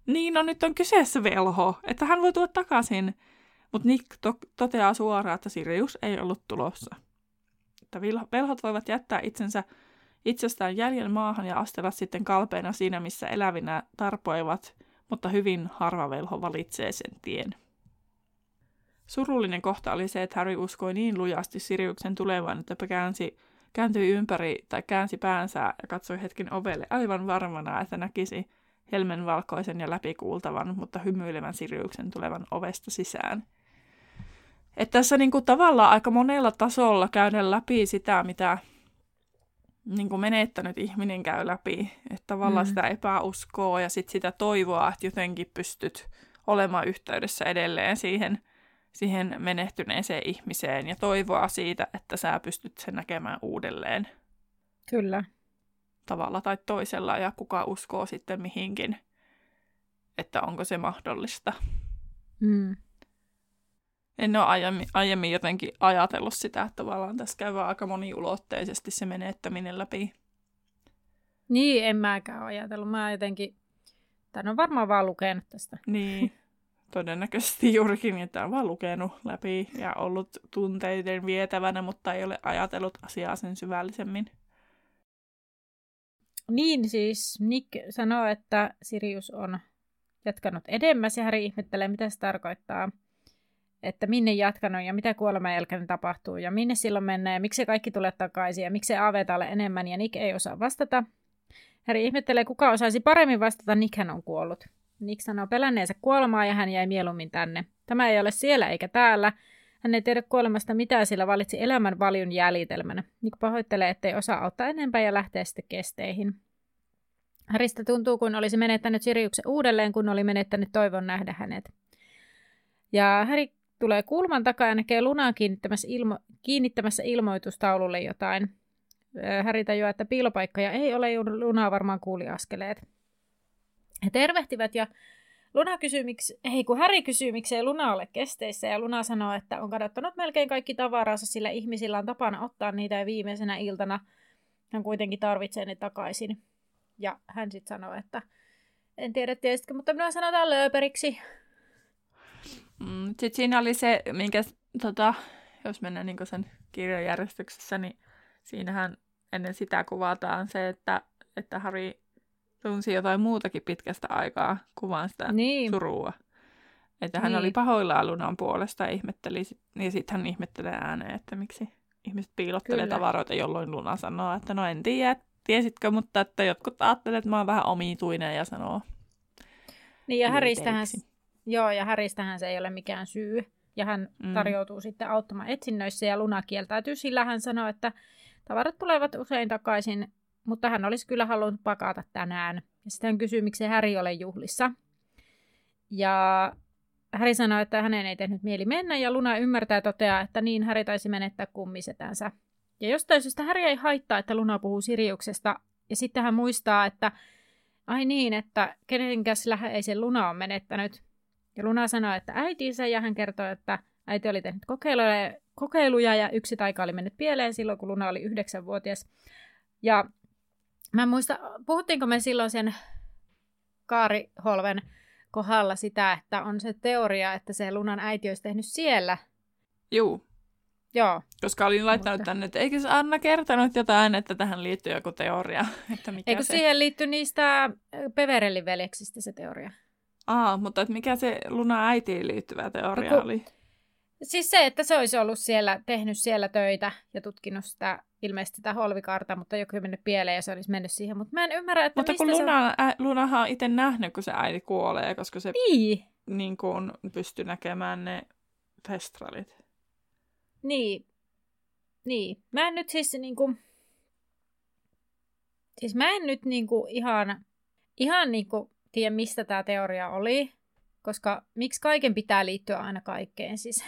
niin, no nyt on kyseessä velho, että hän voi tuoda takaisin. Mutta Nick to- toteaa suoraan, että Sirius ei ollut tulossa. Että velhot voivat jättää itsensä itsestään jäljen maahan ja astella sitten kalpeina siinä, missä elävinä tarpoivat, mutta hyvin harva velho valitsee sen tien. Surullinen kohta oli se, että Harry uskoi niin lujasti Siriuksen tulevan, että käänsi, kääntyi ympäri tai käänsi päänsä ja katsoi hetken ovelle aivan varmana, että näkisi helmen valkoisen ja läpikuultavan, mutta hymyilevän Siriuksen tulevan ovesta sisään. Että tässä niin kuin tavallaan aika monella tasolla käydä läpi sitä, mitä niin kuin menettänyt ihminen käy läpi. Että tavallaan mm. sitä epäuskoa ja sit sitä toivoa, että jotenkin pystyt olemaan yhteydessä edelleen siihen – siihen menehtyneeseen ihmiseen ja toivoa siitä, että sä pystyt sen näkemään uudelleen. Kyllä. Tavalla tai toisella ja kuka uskoo sitten mihinkin, että onko se mahdollista. Mm. En ole aiemmin, aiemmin jotenkin ajatellut sitä, että tavallaan tässä käy aika moniulotteisesti se menettäminen läpi. Niin, en mäkään ajatellut. Mä jotenkin, tämän on varmaan vaan lukenut tästä. Niin, todennäköisesti juurikin, että on vaan lukenut läpi ja ollut tunteiden vietävänä, mutta ei ole ajatellut asiaa sen syvällisemmin. Niin siis Nick sanoo, että Sirius on jatkanut edemmäs ja Harry ihmettelee, mitä se tarkoittaa. Että minne jatkanut ja mitä kuoleman jälkeen tapahtuu ja minne silloin menee ja miksi kaikki tulee takaisin ja miksi Aveta ole enemmän ja Nick ei osaa vastata. Harry ihmettelee, kuka osaisi paremmin vastata, Nickhän on kuollut. Nick sanoo pelänneensä kuolemaa ja hän jäi mieluummin tänne. Tämä ei ole siellä eikä täällä. Hän ei tiedä kuolemasta mitään, sillä valitsi elämän valjun jäljitelmänä. Nick pahoittelee, ettei osaa auttaa enempää ja lähtee sitten kesteihin. Harista tuntuu, kun olisi menettänyt Siriuksen uudelleen, kun oli menettänyt toivon nähdä hänet. Ja Häri tulee kulman takaa ja näkee Lunaa kiinnittämässä, ilmo- kiinnittämässä ilmoitustaululle jotain. Häri tajuaa, että piilopaikkoja ei ole, Luna varmaan kuuli askeleet. He tervehtivät ja Luna kysyy, miksi, hei kun Häri kysyy, miksei Luna ole kesteissä ja Luna sanoo, että on kadottanut melkein kaikki tavaransa, sillä ihmisillä on tapana ottaa niitä ja viimeisenä iltana hän kuitenkin tarvitsee ne takaisin. Ja hän sitten sanoo, että en tiedä tiesitkö, mutta minua sanotaan lööperiksi. Mm, sitten siinä oli se, minkä, tota, jos mennään niin sen kirjajärjestyksessä, niin siinähän ennen sitä kuvataan se, että, että Harry tunsi jotain muutakin pitkästä aikaa kuvaan sitä niin. surua. Että hän niin. oli pahoillaan Lunan puolesta ja ihmetteli, ja sitten hän ihmettelee ääneen, että miksi ihmiset piilottelee Kyllä. tavaroita, jolloin Luna sanoo, että no en tiedä, tiesitkö, mutta että jotkut ajattelevat, että mä oon vähän omituinen ja sanoo. Niin ja Häristähän, joo, ja Häristähän se ei ole mikään syy. Ja hän mm. tarjoutuu sitten auttamaan etsinnöissä ja Luna kieltäytyy, sillä hän sanoo, että tavarat tulevat usein takaisin mutta hän olisi kyllä halunnut pakata tänään. Ja sitten hän kysyy, miksi Häri ole juhlissa. Ja Häri sanoi, että hänen ei tehnyt mieli mennä, ja Luna ymmärtää ja toteaa, että niin Häri taisi menettää kummisetänsä. Ja jostain syystä Häri ei haittaa, että Luna puhuu Siriuksesta, ja sitten hän muistaa, että ai niin, että kenenkäs läheisen Luna on menettänyt. Ja Luna sanoi, että äitinsä, ja hän kertoi, että äiti oli tehnyt kokeiluja, kokeiluja ja yksi taika oli mennyt pieleen silloin, kun Luna oli yhdeksänvuotias. Ja Mä en muista, puhuttiinko me silloin sen Kaariholven kohdalla sitä, että on se teoria, että se Lunan äiti olisi tehnyt siellä. Juu. Joo. Koska olin laittanut Mutta... tänne, että eikö se Anna kertonut jotain, että tähän liittyy joku teoria? Että mikä eikö se... siihen liitty niistä Peverellin veljeksistä se teoria? Aa, mutta että mikä se Luna äitiin liittyvä teoria no, kun... oli? Siis se, että se olisi ollut siellä, tehnyt siellä töitä ja tutkinut sitä ilmeisesti sitä holvikaarta, mutta joku mennyt pieleen ja se olisi mennyt siihen. Mutta mä en ymmärrä, että Mutta mistä kun se... Luna, ä, Lunahan on itse nähnyt, kun se äiti kuolee, koska se Niin, niin kuin, pystyy näkemään ne festralit. niin. Niin. Mä en nyt siis niinku... Siis mä en nyt niinku ihan, ihan niinku tiedä, mistä tämä teoria oli, koska miksi kaiken pitää liittyä aina kaikkeen. Siis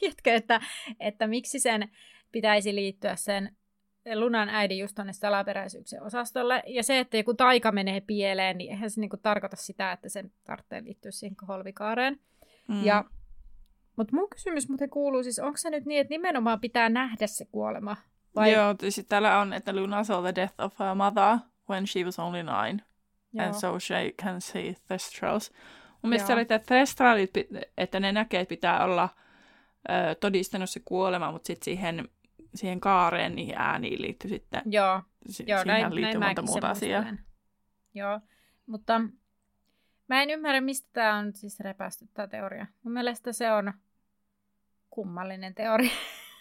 tiedätkö, että, että miksi sen pitäisi liittyä sen Lunan äidin just tuonne salaperäisyyksien osastolle. Ja se, että joku taika menee pieleen, niin eihän se niinku tarkoita sitä, että sen tarvitsee liittyä siihen holvikaareen. Mm. Ja, mutta mun kysymys muuten kuuluu siis, onko se nyt niin, että nimenomaan pitää nähdä se kuolema? Vai... Joo, siis täällä on, että Luna saw the death of her mother when she was only nine. Joo. And so she can see Thestrals. Mun mielestä Joo. oli, että Thestralit, että ne näkee, että pitää olla ö, todistanut se kuolema, mutta sitten siihen, siihen kaareen niihin ääniin liittyy sitten, Joo, si- Joo, näin, liittyy näin monta muuta asiaa. Joo, mutta mä en ymmärrä, mistä tämä on siis repästy tämä teoria. Mun mielestä se on kummallinen teoria.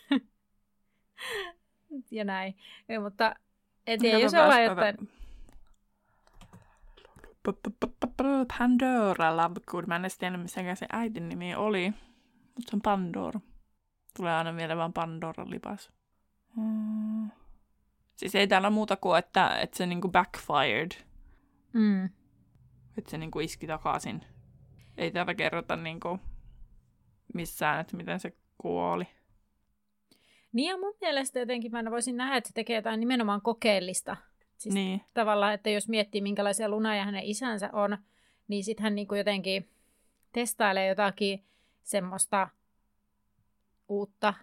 ja näin. Ei, mutta en tiedä, jos ollaan jotain... P- Pandora Lovegood. Mä en edes tiennyt, missä se äitin nimi oli. Mutta se on Pandora. Tulee aina mieleen vaan Pandoran lipas. Mm. Siis ei täällä muuta kuin, että, että se niinku backfired. Mm. Että se niinku iski takaisin. Ei täällä kerrota niinku missään, että miten se kuoli. Niin ja mun mielestä jotenkin mä voisin nähdä, että se tekee jotain nimenomaan kokeellista. Siis Niin. tavallaan, että jos miettii, minkälaisia Luna ja hänen isänsä on, niin sitten hän niinku jotenkin testailee jotakin semmoista uutta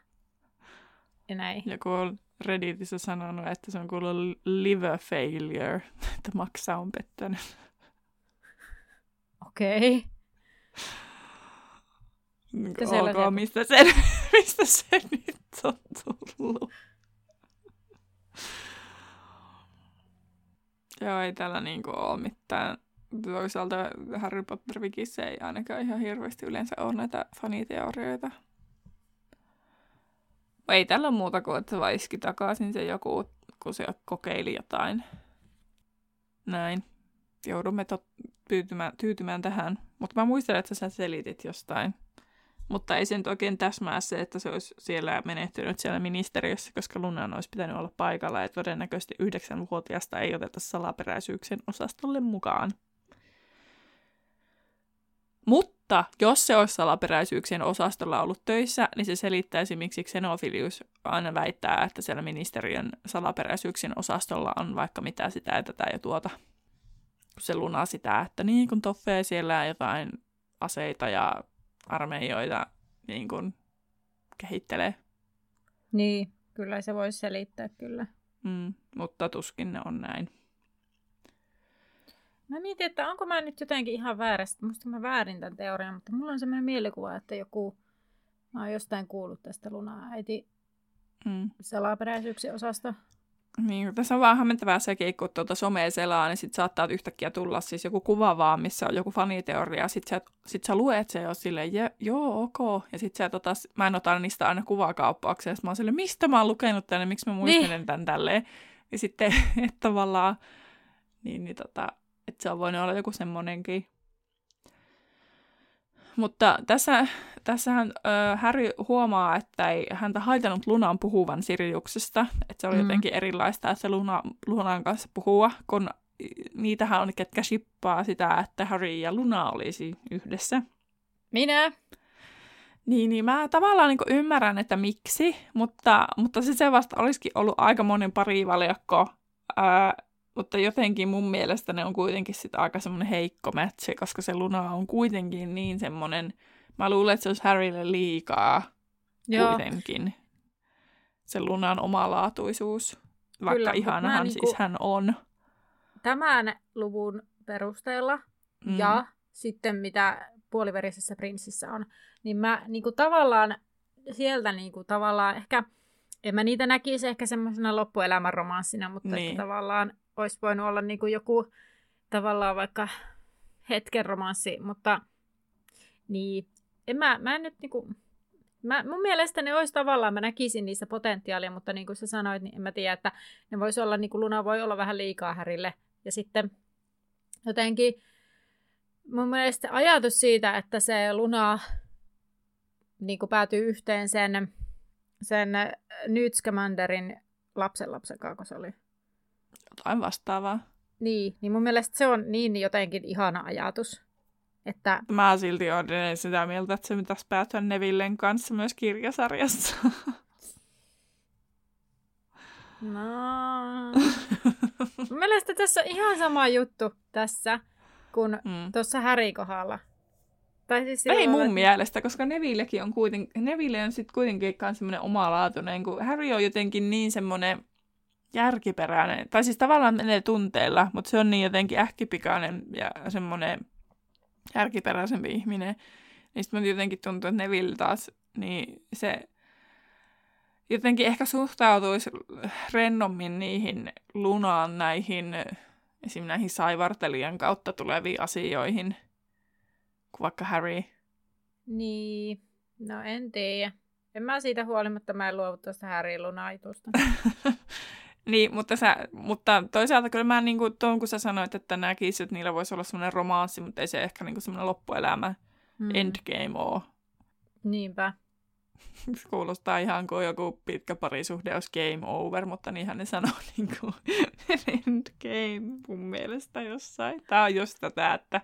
ja näin. Joku on Redditissä sanonut, että se on kuullut liver failure, että maksa on pettänyt. Okei. Okay. Niin Mitä ok, sellaisia- mistä se, mistä se nyt on tullut? Joo, ei täällä niinku ole mitään. Toisaalta Harry Potter Wikissä ei ainakaan ihan hirveästi yleensä ole näitä faniteorioita. Ei tällä ole muuta kuin, että se vaan iski takaisin se joku, kun se kokeili jotain. Näin. Joudumme tot- tyytymään, tyytymään tähän. Mutta mä muistelen, että sä selitit jostain. Mutta ei se nyt oikein täsmää se, että se olisi siellä menehtynyt siellä ministeriössä, koska Lunan olisi pitänyt olla paikalla ja todennäköisesti yhdeksänvuotiaasta ei oteta salaperäisyyksien osastolle mukaan. Mutta jos se olisi salaperäisyyksien osastolla ollut töissä, niin se selittäisi, miksi Xenophilius aina väittää, että siellä ministeriön salaperäisyyksien osastolla on vaikka mitä sitä ja tätä ja tuota. Se lunaa sitä, että niin kun toffee siellä jotain aseita ja armeijoita niin kun kehittelee. Niin, kyllä se voisi selittää kyllä. Mm, mutta tuskin ne on näin. Mä mietin, että onko mä nyt jotenkin ihan väärästä. Musta mä väärin tämän teorian, mutta mulla on semmoinen mielikuva, että joku... Mä oon jostain kuullut tästä Luna-äiti Mm. salaperäisyyksien osasta. Niin, tässä on vähän hämmentävää sekin, kun tuota somea selaa, niin sit saattaa yhtäkkiä tulla siis joku kuva vaan, missä on joku faniteoria, sit sä, sit sä luet se oot silleen, "Je- joo, ok, ja sit sä et ota, mä en ota niistä aina kuvakauppaukseen, ja sit mä oon silleen, mistä mä oon lukenut tänne, miksi mä muistelen niin. tän tälleen, ja sitten, että tavallaan, niin, niin tota, että se on voinut olla joku semmonenkin. Mutta tässä, tässähän ö, Harry huomaa, että ei häntä haitannut Lunan puhuvan Siriuksesta. Että se oli Mm. jotenkin erilaista, että se Luna, Lunan kanssa puhua, kun niitähän on, ketkä shippaa sitä, että Harry ja Luna olisi yhdessä. Minä? Niin, niin mä tavallaan niin ymmärrän, että miksi, mutta, mutta se, se vasta olisikin ollut aika monen parivaljakko. Ää, mutta jotenkin mun mielestä ne on kuitenkin sit aika semmoinen heikko matchi, koska se Luna on kuitenkin niin semmoinen, mä luulen, että se olisi Harrylle liikaa Joo. kuitenkin. Se Lunan omalaatuisuus, vaikka Kyllä, ihanahan niinku- siis hän on. Tämän luvun perusteella Mm. ja sitten mitä puoliverisessä prinssissä on, niin mä niinku tavallaan sieltä niinku tavallaan ehkä, en mä niitä näkisi ehkä semmoisena loppuelämän romanssina, mutta. Niin. että tavallaan olisi voinut olla niinku joku tavallaan vaikka hetken romanssi, mutta niin, en mä, mä en nyt niinku, Mä, mun mielestä ne olisi tavallaan, mä näkisin niissä potentiaalia, mutta niin kuin sä sanoit, niin en mä tiedä, että ne voisi olla, niin kuin Luna voi olla vähän liikaa Härille. Ja sitten jotenkin mun mielestä ajatus siitä, että se Luna niin kuin päätyy yhteen sen, sen Newt Scamanderin lapsenlapsen kanssa, se oli. Jotain vastaavaa. Niin, niin mun mielestä se on niin jotenkin ihana ajatus. Että... Mä silti olen sitä mieltä, että se pitäisi päätyä Nevillen kanssa myös kirjasarjassa. No. Mun mielestä tässä on ihan sama juttu tässä kuin mm. tuossa Häri kohdalla. Tai siis Ei mun että... mielestä, koska Nevillekin on kuitenkin, Neville on sitten kuitenkin myös semmoinen omalaatuinen, kun Harry on jotenkin niin semmoinen järkiperäinen, tai siis tavallaan menee tunteilla, mutta se on niin jotenkin ähkipikainen ja semmoinen järkiperäisempi ihminen. Niin sitten jotenkin tuntuu, että Neville taas, niin se jotenkin ehkä suhtautuisi rennommin niihin lunaan näihin, esim. näihin saivartelijan kautta tuleviin asioihin, kuin vaikka Harry. Niin, no en tiedä. En mä siitä huolimatta, mä en luovu tuosta Harry Lunaitusta. niin, mutta, sä, mutta toisaalta kyllä mä niin kuin, tuon, kun sä sanoit, että näkisit, että niillä voisi olla semmoinen romanssi, mutta ei se ehkä niin kuin semmoinen loppuelämä mm. endgame ole. Niinpä. Kuulostaa ihan kuin joku pitkä parisuhde olisi game over, mutta niinhän ne sanoo niin kuin endgame mun mielestä jossain. Tämä on just tätä, että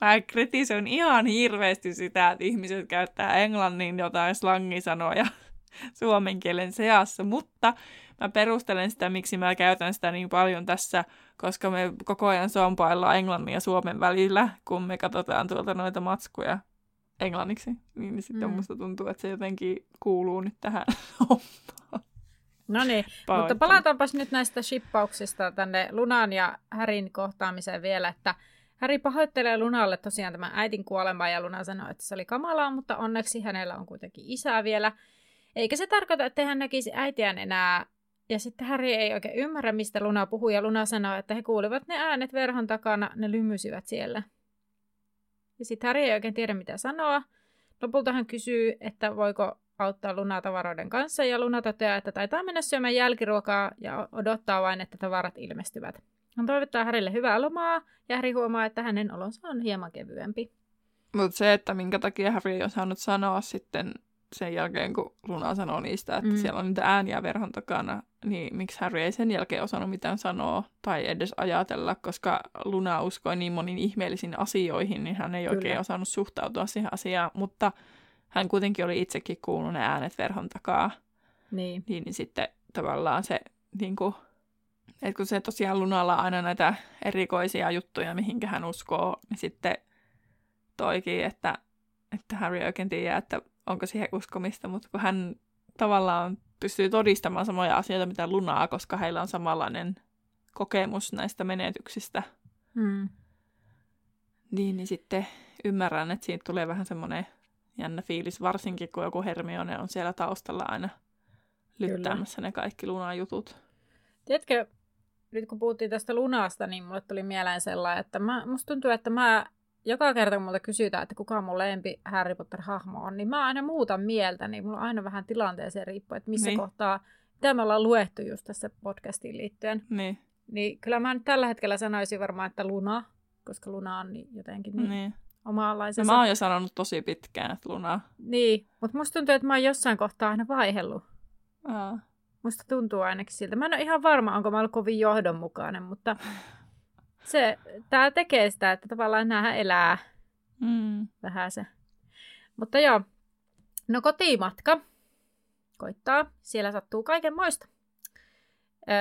mä kritisoin ihan hirveästi sitä, että ihmiset käyttää englannin jotain slangisanoja suomen kielen seassa, mutta mä perustelen sitä, miksi mä käytän sitä niin paljon tässä, koska me koko ajan sompaillaan englannin ja suomen välillä, kun me katsotaan tuolta noita matskuja englanniksi, niin sitten mm. musta tuntuu, että se jotenkin kuuluu nyt tähän hommaan. No niin, mutta palataanpas nyt näistä shippauksista tänne Lunan ja Härin kohtaamiseen vielä, että Häri pahoittelee Lunalle tosiaan tämän äitin kuolemaa ja Luna sanoo, että se oli kamalaa, mutta onneksi hänellä on kuitenkin isää vielä. Eikä se tarkoita, että hän näkisi äitiään enää. Ja sitten Häri ei oikein ymmärrä, mistä Luna puhuu, ja Luna sanoo, että he kuulivat ne äänet verhon takana, ne lymysivät siellä. Ja sitten Häri ei oikein tiedä, mitä sanoa. Lopulta hän kysyy, että voiko auttaa Lunaa tavaroiden kanssa, ja Luna toteaa, että taitaa mennä syömään jälkiruokaa ja odottaa vain, että tavarat ilmestyvät. Hän toivottaa Härille hyvää lomaa, ja Häri huomaa, että hänen olonsa on hieman kevyempi. Mutta se, että minkä takia Harry ei osannut sanoa sitten sen jälkeen, kun Luna sanoo niistä, että mm. siellä on niitä ääniä verhon takana, niin miksi Harry ei sen jälkeen osannut mitään sanoa tai edes ajatella, koska Luna uskoi niin monin ihmeellisiin asioihin, niin hän ei Kyllä. oikein osannut suhtautua siihen asiaan, mutta hän kuitenkin oli itsekin kuullut ne äänet verhon takaa. Niin. Niin, niin sitten tavallaan se, niin kuin, että kun se tosiaan Lunalla on aina näitä erikoisia juttuja, mihinkä hän uskoo, niin sitten toikin, että, että Harry oikein tiedä, että onko siihen uskomista, mutta kun hän tavallaan pystyy todistamaan samoja asioita mitä Lunaa, koska heillä on samanlainen kokemus näistä menetyksistä, hmm. niin, niin sitten ymmärrän, että siitä tulee vähän semmoinen jännä fiilis, varsinkin kun joku Hermione on siellä taustalla aina lyttäämässä Kyllä. ne kaikki Lunan jutut. Tiedätkö, nyt kun puhuttiin tästä Lunasta, niin mulle tuli mieleen sellainen, että mä, musta tuntuu, että mä joka kerta kun multa kysytään, että kuka mun lempi Harry Potter-hahmo on, niin mä aina muutan mieltä, niin mulla on aina vähän tilanteeseen riippuen, että missä niin. kohtaa, mitä me ollaan luettu just tässä podcastiin liittyen. Niin. Niin kyllä mä nyt tällä hetkellä sanoisin varmaan, että Luna, koska Luna on niin jotenkin niin, niin. omanlaisensa. No, mä oon jo sanonut tosi pitkään, että Luna. Niin, mutta musta tuntuu, että mä oon jossain kohtaa aina vaihellut. Aa. Musta tuntuu ainakin siltä. Mä en ole ihan varma, onko mä ollut kovin johdonmukainen, mutta se, tää tekee sitä, että tavallaan nämä elää mm. vähän se. Mutta joo, no kotimatka koittaa. Siellä sattuu kaiken moista.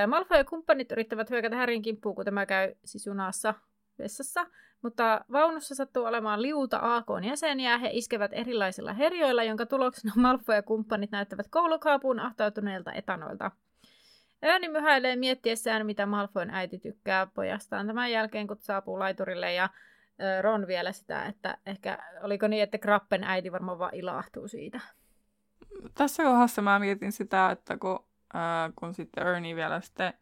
Malfoy ja kumppanit yrittävät hyökätä Härin kimppuun, kun tämä käy siis junassa vessassa, mutta vaunussa sattuu olemaan liuta AKn jäseniä. He iskevät erilaisilla herjoilla, jonka tuloksena Malfoy ja kumppanit näyttävät koulukaapuun ahtautuneilta etanoilta. Ääni myhäilee miettiessään, mitä Malfoyn äiti tykkää pojastaan tämän jälkeen, kun saapuu laiturille ja Ron vielä sitä, että ehkä oliko niin, että Krappen äiti varmaan vaan ilahtuu siitä. Tässä kohdassa mä mietin sitä, että kun, äh, kun sitten Ernie vielä sitten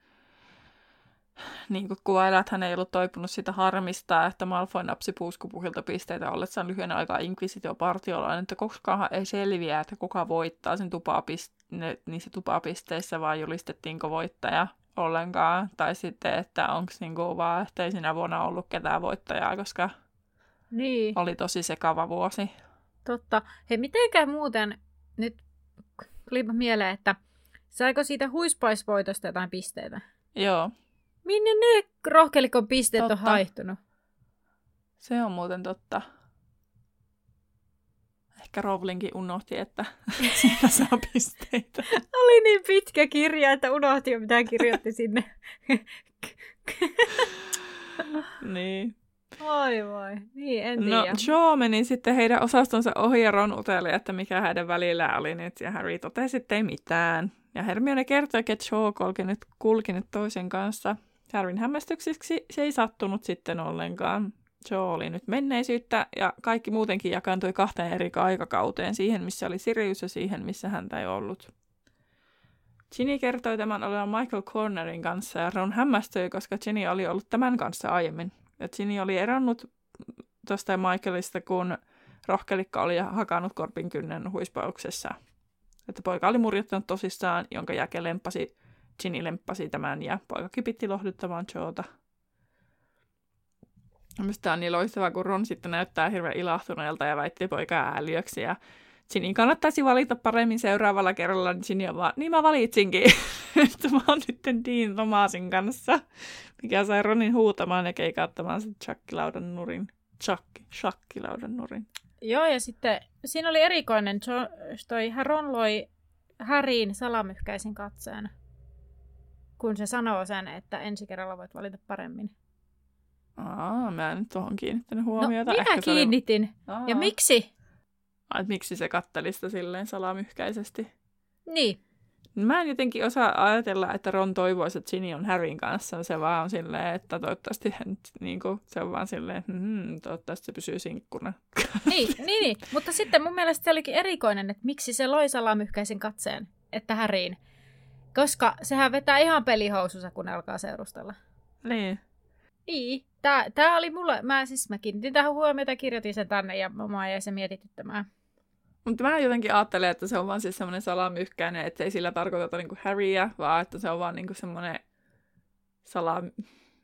niin kuin kuvailee, että hän ei ollut toipunut sitä harmista, että Malfoy napsi puuskupuhilta pisteitä ollessaan lyhyen aikaa inkvisitiopartiolainen, että koskaan ei selviä, että kuka voittaa sen tupapiste- niissä tupapisteissä, vai julistettiinko voittaja ollenkaan, tai sitten, että onko niinku vaan, että ei sinä vuonna ollut ketään voittajaa, koska niin. oli tosi sekava vuosi. Totta. Hei, mitenkään muuten, nyt tulipa mieleen, että saiko siitä huispaisvoitosta jotain pisteitä? Joo. Minne ne rohkelikon pisteet Totta. on haihtunut? Se on muuten totta. Ehkä Rowlingin unohti, että siitä saa pisteitä. Oli niin pitkä kirja, että unohti jo mitä kirjoitti sinne. niin. Oi voi, niin en No, tiedä. Joe meni sitten heidän osastonsa ohi ja Ron uteli, että mikä heidän välillä oli nyt, ja Harry totesi, että ei mitään. Ja Hermione kertoi, että Joe kulki nyt, kulki nyt toisen kanssa. Harryn hämmästykseksi se ei sattunut sitten ollenkaan. Joe oli nyt menneisyyttä, ja kaikki muutenkin jakaantui kahteen eri aikakauteen, siihen missä oli Sirius ja siihen missä häntä ei ollut. Ginny kertoi tämän olevan Michael Cornerin kanssa, ja Ron hämmästyi, koska Ginny oli ollut tämän kanssa aiemmin. Ja Ginny oli eronnut tuosta Michaelista, kun rohkelikka oli hakannut korpin kynnen huispauksessa. Että poika oli murjottanut tosissaan, jonka jälkeen lempasi, Ginny lempasi tämän ja poika kipitti lohduttamaan Joota. Mielestäni on niin loistavaa, kun Ron sitten näyttää hirveän ilahtuneelta ja väitti poikaa ääliöksi. Ja Ginny kannattaisi valita paremmin seuraavalla kerralla, niin Ginny on vaan, niin mä valitsinkin, että mä oon nyt Dean Thomasin kanssa, mikä sai Ronin huutamaan ja keikauttamaan sen chakkilaudan nurin. Chakki, shakkilaudan nurin. Joo, ja sitten siinä oli erikoinen, toi Ron loi Häriin salamyhkäisin katseen, kun se sanoo sen, että ensi kerralla voit valita paremmin. Aa, mä en nyt tuohon kiinnittänyt huomiota. No, minä Ehkä oli- kiinnitin. Aa. Ja miksi? Ai, että miksi se katteli sitä silleen salamyhkäisesti? Niin. Mä en jotenkin osaa ajatella, että Ron toivoisi, että Ginny on Harryn kanssa. Se vaan on silleen, että toivottavasti hän, niin kuin, se on vaan silleen, hmm, toivottavasti se pysyy sinkkuna. Niin, niin, niin, mutta sitten mun mielestä se olikin erikoinen, että miksi se loi salamyhkäisen katseen, että Häriin. Koska sehän vetää ihan pelihousussa, kun alkaa seurustella. niin. Niin, tää, tää oli mulle, mä siis mä kiinnitin tähän huomiota, kirjoitin sen tänne ja mä jäi se mietityttämään. Mutta mä jotenkin ajattelen, että se on vaan siis semmoinen salamyhkäinen, että ei sillä tarkoiteta niinku Harryä, vaan että se on vaan niinku semmoinen salam...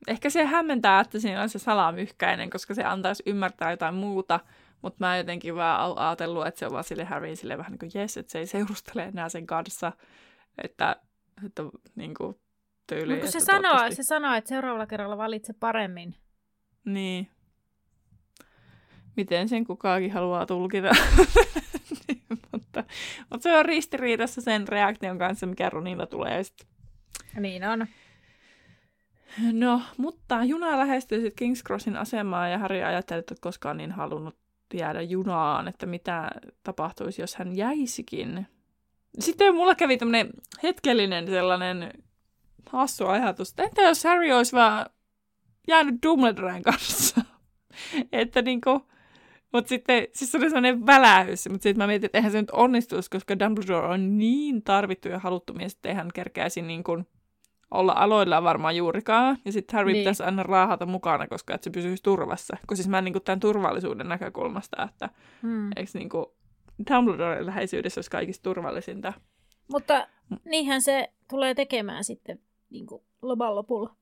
Ehkä se hämmentää, että siinä on se salamyhkäinen, koska se antaisi ymmärtää jotain muuta, mutta mä jotenkin vaan ajatellut, että se on vaan sille Harry sille vähän niin kuin jes, että se ei seurustele enää sen kanssa, että, että niin kuin tyyli. No, kun se sanoo, se sanoo, että seuraavalla kerralla valitse paremmin. Niin. Miten sen kukaankin haluaa tulkita. Niin, mutta, mutta se on ristiriidassa sen reaktion kanssa, mikä Ronilla tulee. Sit. Niin on. No, mutta juna lähestyy sitten Kings Crossin asemaa ja Harry ajatteli, että et koskaan niin halunnut jäädä junaan, että mitä tapahtuisi, jos hän jäisikin. Sitten mulla kävi tämmöinen hetkellinen sellainen hassu ajatus, että entä jos Harry olisi vaan jäänyt Dumbledoren kanssa? että niinku, mutta sitten, siis se oli sellainen välähys, mutta sitten mä mietin, että eihän se nyt onnistuisi, koska Dumbledore on niin tarvittu ja haluttu mies, että eihän kerkeäisi niin kuin olla aloillaan varmaan juurikaan. Ja sitten Harry Niin. pitäisi aina raahata mukana, koska että se pysyisi turvassa. Kun siis mä niin kuin tämän turvallisuuden näkökulmasta, että Hmm. eikö niin kuin Dumbledoren läheisyydessä olisi kaikista turvallisinta. Mutta niinhän se tulee tekemään sitten niin kuin lopulla.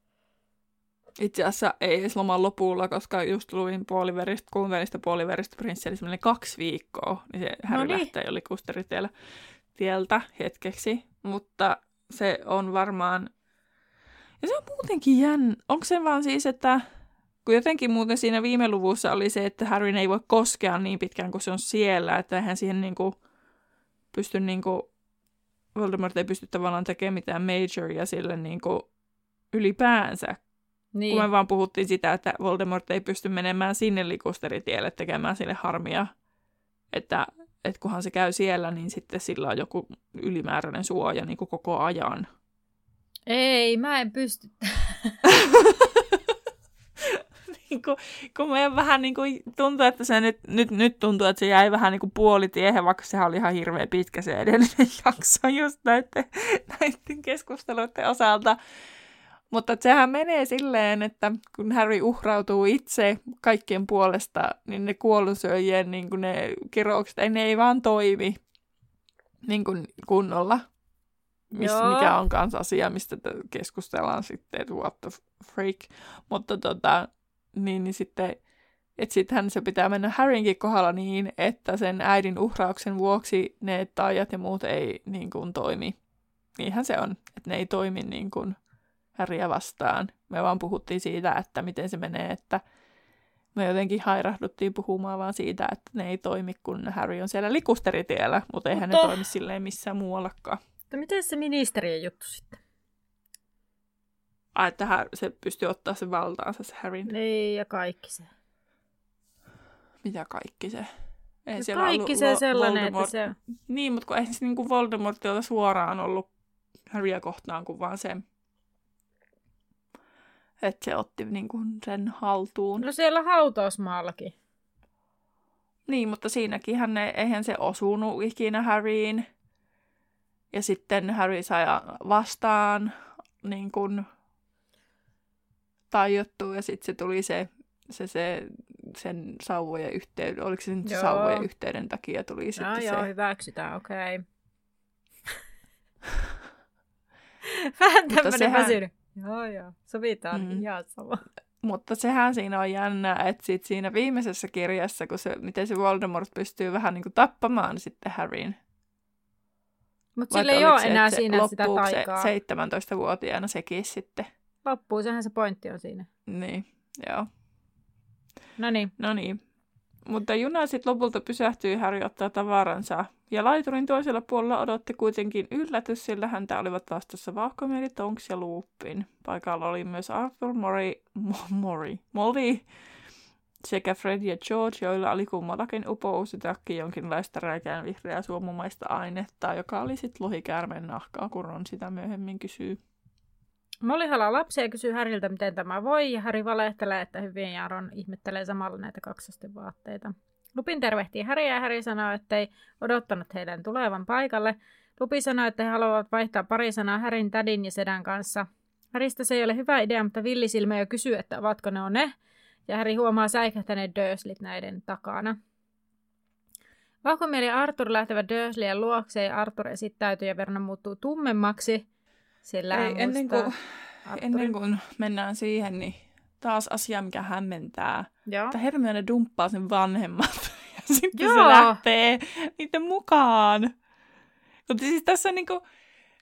Itse asiassa ei edes loman lopulla, koska just luin puoliveristä, kuuntelin sitä puoliveristä prinssiä, eli kaksi viikkoa, niin se Harry niin. lähtee oli kusteritiellä tieltä hetkeksi, mutta se on varmaan, ja se on muutenkin jänn, onko se vaan siis, että kun jotenkin muuten siinä viime luvussa oli se, että Harry ei voi koskea niin pitkään kuin se on siellä, että eihän siihen niinku pysty niinku, Voldemort ei pysty tavallaan tekemään mitään majoria sille niinku ylipäänsä, Niin. kun me vaan puhuttiin sitä, että Voldemort ei pysty menemään sinne likusteritielle tekemään sille harmia. Että, että kunhan se käy siellä, niin sitten sillä on joku ylimääräinen suoja niin kuin koko ajan. Ei, mä en pysty. niin kuin, kun me vähän niin kuin tuntuu, että se nyt, nyt, nyt tuntuu, että se jäi vähän niin kuin puolitiehen, vaikka sehän oli ihan hirveän pitkä se edellinen jakso just näiden, näiden keskusteluiden osalta. Mutta sehän menee silleen, että kun Harry uhrautuu itse kaikkien puolesta, niin ne kuollusyöjien niin kuin ne kiroukset, ne ei vaan toimi niin kuin kunnolla. Mis, mikä on myös asia, mistä keskustellaan sitten, että what the freak. Mutta tota, niin, niin sitten, että sittenhän se pitää mennä Harrynkin kohdalla niin, että sen äidin uhrauksen vuoksi ne taijat ja muut ei niin kuin toimi. Niinhän se on, että ne ei toimi niin kuin Harryä vastaan. Me vaan puhuttiin siitä, että miten se menee, että me jotenkin hairahduttiin puhumaan vaan siitä, että ne ei toimi, kun Harry on siellä likusteritiellä, mutta eihän mutta... ne toimi silleen missään muuallakaan. Mutta miten se ministerien juttu sitten? Ai, että se pystyy ottaa sen valtaansa, se Harryn. Niin, ja kaikki se. Mitä kaikki se? Ei no siellä kaikki se sellainen, Voldemort... että se... Niin, mutta kun ei se niin kuin Voldemortilta suoraan ollut Harryä kohtaan, kuin vaan se että se otti niin kuin sen haltuun. No siellä hautausmaallakin. Niin, mutta siinäkin hän ei, eihän se osunut ikinä Harryin. Ja sitten Harry sai vastaan niin kuin tajottu ja sitten se tuli se, se, se sen sauvojen yhteyden, oliko se nyt sauvojen yhteyden takia tuli no, sitten joo, se... hyväksytään, okei. Okay. Vähän tämmöinen sehän... väsynyt. Joo, joo. Sovitaan mm. ihan sama. Mutta sehän siinä on jännä, että sit siinä viimeisessä kirjassa, kun se, miten se Voldemort pystyy vähän niin kuin tappamaan sitten Harryn. Mutta sillä ei ole enää siinä sitä taikaa. se 17-vuotiaana sekin sitten? Loppuu, sehän se pointti on siinä. Niin, joo. No niin. No niin. Mutta juna sitten lopulta pysähtyi Harry ottaa tavaransa ja laiturin toisella puolella odotti kuitenkin yllätys, sillä häntä olivat vastassa Vahkomieli, Tonks ja Lupin. Paikalla oli myös Arthur, Mori, Mori, Molly sekä Fred ja George, joilla oli kummallakin takki jonkinlaista räikään vihreää suomumaista ainetta, joka oli sitten lohikäärmeen nahkaa, kun Ron sitä myöhemmin kysyy. Molly halaa lapsia ja kysyy Häriltä, miten tämä voi, ja Häri valehtelee, että hyvin ja Ron ihmettelee samalla näitä kaksosten vaatteita. Lupin tervehtii Häriä ja Häri sanoo, että ei odottanut heidän tulevan paikalle. Lupi sanoi, että he haluavat vaihtaa pari sanaa Härin tädin ja sedän kanssa. Häristä se ei ole hyvä idea, mutta villisilmä jo kysyy, että ovatko ne on ne. Ja Häri huomaa säikähtäneet Durslit näiden takana. Vahkomieli Arthur lähtevät Durslien luokse ja Arthur esittäytyy ja Verna muuttuu tummemmaksi. Sillä ei, ennen, kuin, ennen kuin mennään siihen, niin taas asia, mikä hämmentää. Joo. Että Hermione dumppaa sen vanhemmat ja sitten Joo. se lähtee niiden mukaan. Mutta siis tässä on niinku,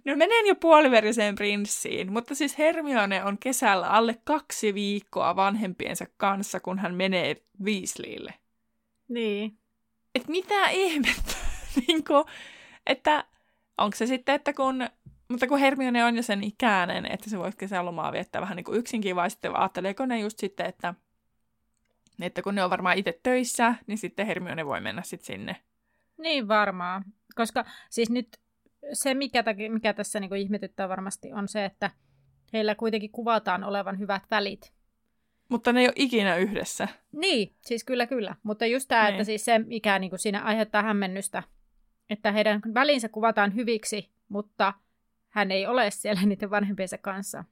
no menen jo puoliveriseen prinssiin, mutta siis Hermione on kesällä alle kaksi viikkoa vanhempiensa kanssa, kun hän menee Weasleylle. Niin. Et mitä ihmettä? niinku, että onko se sitten, että kun mutta kun Hermione on jo sen ikäinen, että se voisi kesälomaa viettää vähän niin kuin yksinkin, vai sitten ajatteleeko ne just sitten, että, että kun ne on varmaan itse töissä, niin sitten Hermione voi mennä sitten sinne. Niin varmaan, koska siis nyt se, mikä, mikä tässä niin kuin ihmetyttää varmasti, on se, että heillä kuitenkin kuvataan olevan hyvät välit. Mutta ne ei ole ikinä yhdessä. Niin, siis kyllä kyllä. Mutta just tämä, niin. että siis se, mikä niin kuin siinä aiheuttaa hämmennystä, että heidän välinsä kuvataan hyviksi, mutta hän ei ole siellä niiden vanhempiensa kanssa.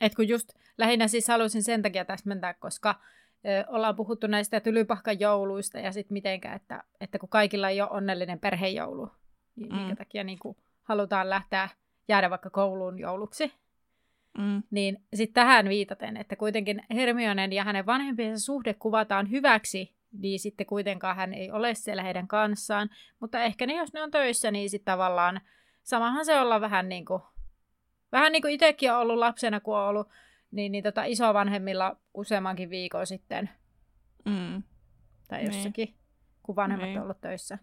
Et kun just lähinnä siis halusin sen takia täsmentää, koska ö, ollaan puhuttu näistä tylypahkan jouluista ja sitten mitenkä, että, että kun kaikilla ei ole onnellinen perhejoulu, niin mm. minkä takia niin halutaan lähteä jäädä vaikka kouluun jouluksi. Mm. Niin sitten tähän viitaten, että kuitenkin Hermionen ja hänen vanhempiensa suhde kuvataan hyväksi niin sitten kuitenkaan hän ei ole siellä heidän kanssaan. Mutta ehkä ne, jos ne on töissä, niin sitten tavallaan samahan se olla vähän niin kuin, vähän niin kuin itsekin on ollut lapsena, kun on ollut niin, niin tota isovanhemmilla useammankin viikon sitten. Mm. Tai jossakin, niin. kun vanhemmat niin. on ollut töissä.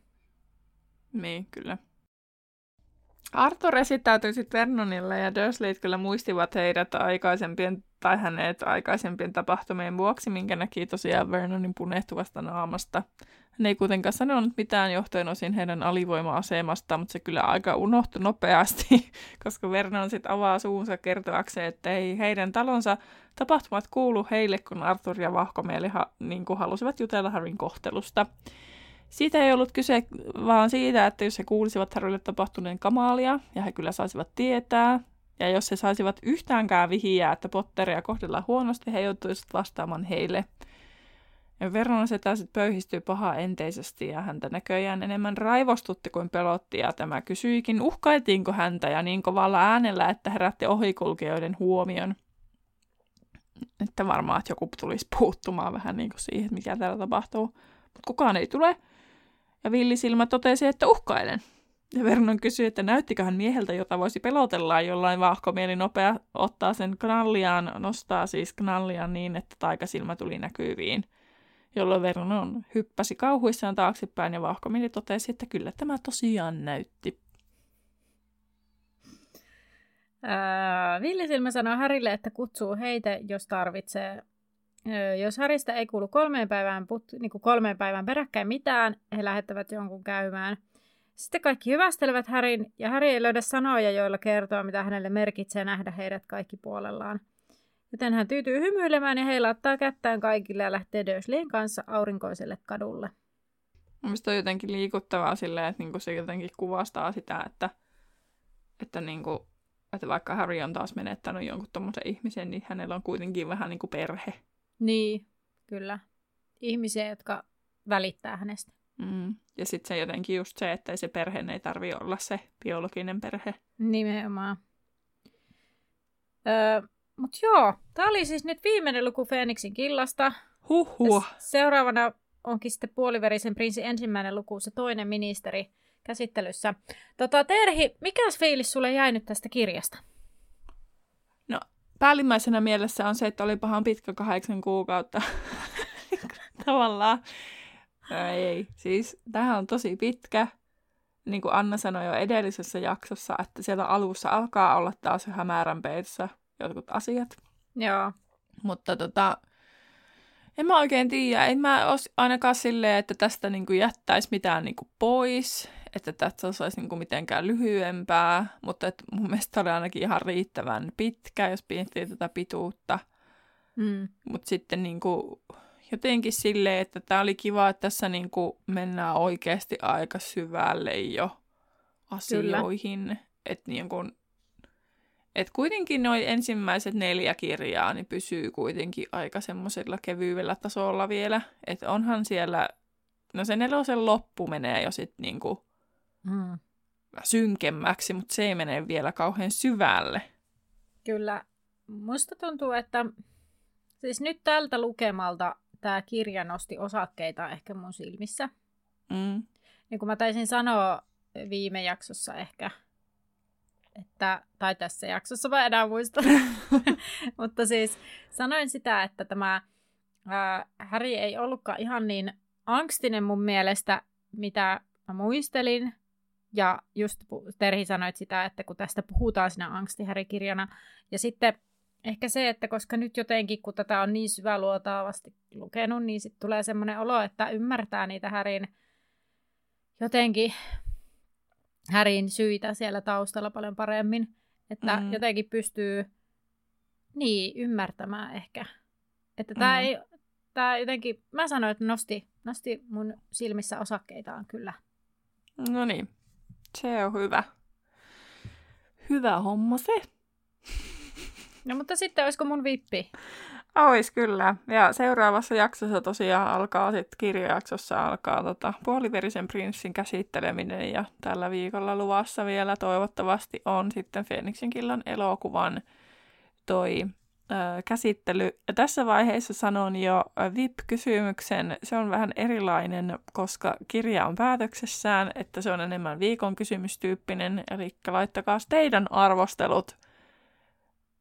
Niin, kyllä. Arthur esittäytyi sitten Vernonille ja Dursleyt kyllä muistivat heidät aikaisempien tai hänet aikaisempien tapahtumien vuoksi, minkä näki tosiaan Vernonin punehtuvasta naamasta. Hän ei kuitenkaan sanonut mitään johtuen osin heidän alivoima-asemasta, mutta se kyllä aika unohtui nopeasti, koska Vernon sitten avaa suunsa kertoakseen, että ei heidän talonsa tapahtumat kuulu heille, kun Arthur ja Vahkomieli ha- niin halusivat jutella Harryn kohtelusta. Siitä ei ollut kyse vaan siitä, että jos he kuulisivat Harrylle tapahtuneen kamalia, ja he kyllä saisivat tietää, ja jos he saisivat yhtäänkään vihiä, että Potteria kohdellaan huonosti, he joutuisivat vastaamaan heille. Ja Vernon setä sitten pöyhistyy paha enteisesti ja häntä näköjään enemmän raivostutti kuin pelotti ja tämä kysyikin, uhkailtiinko häntä ja niin kovalla äänellä, että herätti ohikulkijoiden huomion. Että varmaan, että joku tulisi puuttumaan vähän niin kuin siihen, mikä täällä tapahtuu. Mutta kukaan ei tule. Ja villisilmä totesi, että uhkailen. Ja Vernon kysyi, että näyttiköhän mieheltä, jota voisi pelotella jollain vahkomieli nopea ottaa sen knalliaan, nostaa siis knalliaan niin, että taikasilmä tuli näkyviin. Jolloin Vernon hyppäsi kauhuissaan taaksepäin ja vahkomieli totesi, että kyllä tämä tosiaan näytti. Ää, Villisilmä sanoo Härille, että kutsuu heitä, jos tarvitsee. Jos Häristä ei kuulu kolmeen päivään, put, niin kuin kolmeen päivään peräkkäin mitään, he lähettävät jonkun käymään – sitten kaikki hyvästelevät Härin, ja Häri ei löydä sanoja, joilla kertoo, mitä hänelle merkitsee nähdä heidät kaikki puolellaan. Joten hän tyytyy hymyilemään ja heilauttaa kättään kaikille ja lähtee Dursleyin kanssa aurinkoiselle kadulle. Mielestäni on jotenkin liikuttavaa silleen, että niinku se jotenkin kuvastaa sitä, että, että, niinku, että vaikka Harry on taas menettänyt jonkun tommosen ihmisen, niin hänellä on kuitenkin vähän niin kuin perhe. Niin, kyllä. Ihmisiä, jotka välittää hänestä. Mm. Ja sitten se jotenkin just se, että se perhe ei tarvi olla se biologinen perhe. Nimenomaan. Öö, Mutta joo, tämä oli siis nyt viimeinen luku Feeniksin killasta. Huhhuh. Seuraavana onkin sitten puoliverisen prinssin ensimmäinen luku, se toinen ministeri käsittelyssä. Tota, Terhi, mikä fiilis sulle jäi nyt tästä kirjasta? No, päällimmäisenä mielessä on se, että oli pahan pitkä kahdeksan kuukautta. Tavallaan ei, siis tähän on tosi pitkä. Niin kuin Anna sanoi jo edellisessä jaksossa, että siellä alussa alkaa olla taas hämärän peissä jotkut asiat. Joo. Mutta tota, en mä oikein tiedä. En mä ainakaan silleen, että tästä niinku jättäisi mitään niinku pois, että tästä olisi niinku mitenkään lyhyempää, mutta et mun mielestä oli ainakin ihan riittävän pitkä, jos miettii tätä pituutta. Mm. Mutta sitten niinku, jotenkin silleen, että tämä oli kiva, että tässä niin kuin mennään oikeasti aika syvälle jo asioihin. Että niin kuin, et kuitenkin noin ensimmäiset neljä kirjaa niin pysyy kuitenkin aika semmoisella kevyydellä tasolla vielä. Että onhan siellä, no se nelosen loppu menee jo sitten niinku mm. synkemmäksi, mutta se ei mene vielä kauhean syvälle. Kyllä. Musta tuntuu, että siis nyt tältä lukemalta tämä kirja nosti osakkeita ehkä mun silmissä. Mm. Niin kuin mä taisin sanoa viime jaksossa ehkä, että, tai tässä jaksossa mä enää muista, mutta siis sanoin sitä, että tämä ää, Harry ei ollutkaan ihan niin angstinen mun mielestä, mitä mä muistelin. Ja just Terhi sanoit sitä, että kun tästä puhutaan siinä angstihärikirjana. Ja sitten ehkä se, että koska nyt jotenkin, kun tätä on niin syväluotaavasti lukenut, niin sitten tulee semmoinen olo, että ymmärtää niitä Härin jotenkin Härin syitä siellä taustalla paljon paremmin. Että mm. jotenkin pystyy niin ymmärtämään ehkä. Että tämä mm. ei, tämä jotenkin, mä sanoin, että nosti, nosti mun silmissä osakkeitaan kyllä. No niin, se on hyvä. Hyvä homma se. No mutta sitten olisiko mun vippi? Ois kyllä. Ja seuraavassa jaksossa tosiaan alkaa sitten kirjajaksossa alkaa tota, puoliverisen prinssin käsitteleminen ja tällä viikolla luvassa vielä toivottavasti on sitten Feeniksin killan elokuvan toi käsittely. Ja tässä vaiheessa sanon jo VIP-kysymyksen. Se on vähän erilainen, koska kirja on päätöksessään, että se on enemmän viikon kysymystyyppinen. Eli laittakaa teidän arvostelut –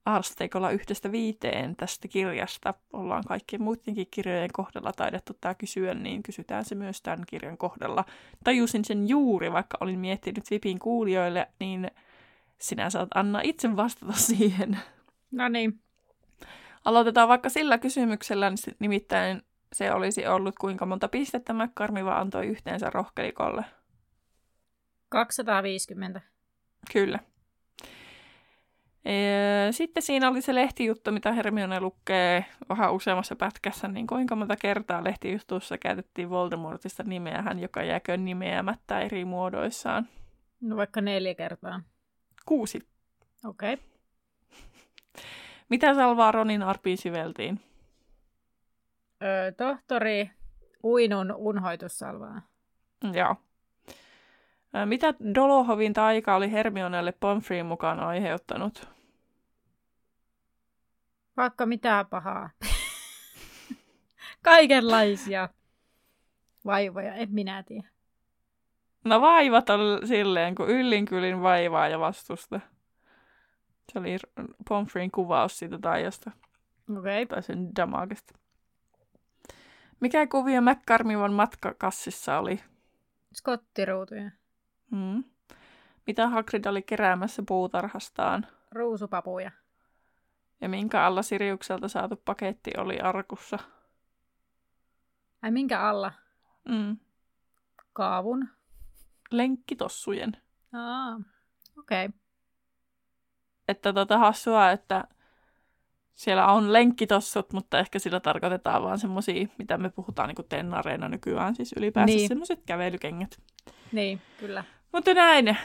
asteikolla yhdestä viiteen tästä kirjasta. Ollaan kaikkien muidenkin kirjojen kohdalla taidettu tämä kysyä, niin kysytään se myös tämän kirjan kohdalla. Tajusin sen juuri, vaikka olin miettinyt Vipin kuulijoille, niin sinä saat Anna itse vastata siihen. No niin. Aloitetaan vaikka sillä kysymyksellä, niin nimittäin se olisi ollut kuinka monta pistettä McCarmiva antoi yhteensä rohkelikolle. 250. Kyllä. Sitten siinä oli se lehtijuttu, mitä Hermione lukee vähän useammassa pätkässä, niin kuinka monta kertaa lehtijutussa käytettiin Voldemortista nimeähän, joka jääkö nimeämättä eri muodoissaan. No vaikka neljä kertaa. Kuusi. Okei. Okay. Mitä salvaa Ronin arpiin siveltiin? Öö, tohtori Uinun unhoitussalvaa. Joo. Mitä Dolohovin taika oli Hermionelle Pomfreen mukaan aiheuttanut? Vaikka mitä pahaa. Kaikenlaisia vaivoja, en minä tiedä. No vaivat on silleen, kun yllinkylin vaivaa ja vastusta. Se oli Pomfreen kuvaus siitä taijasta. Okei. Okay. Tai sen damagesta. Mikä kuvio McCarmivan matkakassissa oli? Skottiruutuja. Hmm. Mitä Hagrid oli keräämässä puutarhastaan? Ruusupapuja. Ja minkä alla Siriukselta saatu paketti oli arkussa? Ai minkä alla? Mm. Kaavun. Lenkkitossujen. Aa, okei. Okay. Että tota hassua, että siellä on lenkkitossut, mutta ehkä sillä tarkoitetaan vaan semmosia, mitä me puhutaan niin tennareina nykyään, siis ylipäänsä niin. semmoiset kävelykengät. Niin, kyllä. Mutta näin,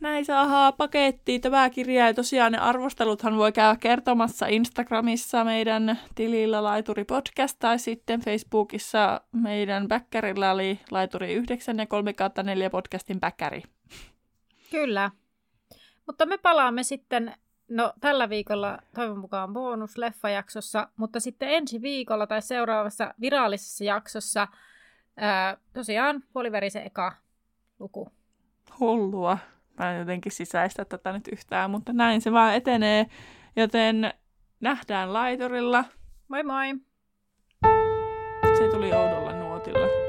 näin saadaan pakettiin tämä kirja. Ja tosiaan ne arvosteluthan voi käydä kertomassa Instagramissa meidän tilillä Laituri Podcast tai sitten Facebookissa meidän backerilla oli Laituri 9 ja 3 4 podcastin backeri. Kyllä. Mutta me palaamme sitten, no tällä viikolla toivon mukaan bonusleffajaksossa, mutta sitten ensi viikolla tai seuraavassa virallisessa jaksossa ää, tosiaan puoliverisen eka luku. Hullua. Mä en jotenkin sisäistä tätä nyt yhtään, mutta näin se vaan etenee. Joten nähdään laiturilla. Moi moi! Se tuli oudolla nuotilla.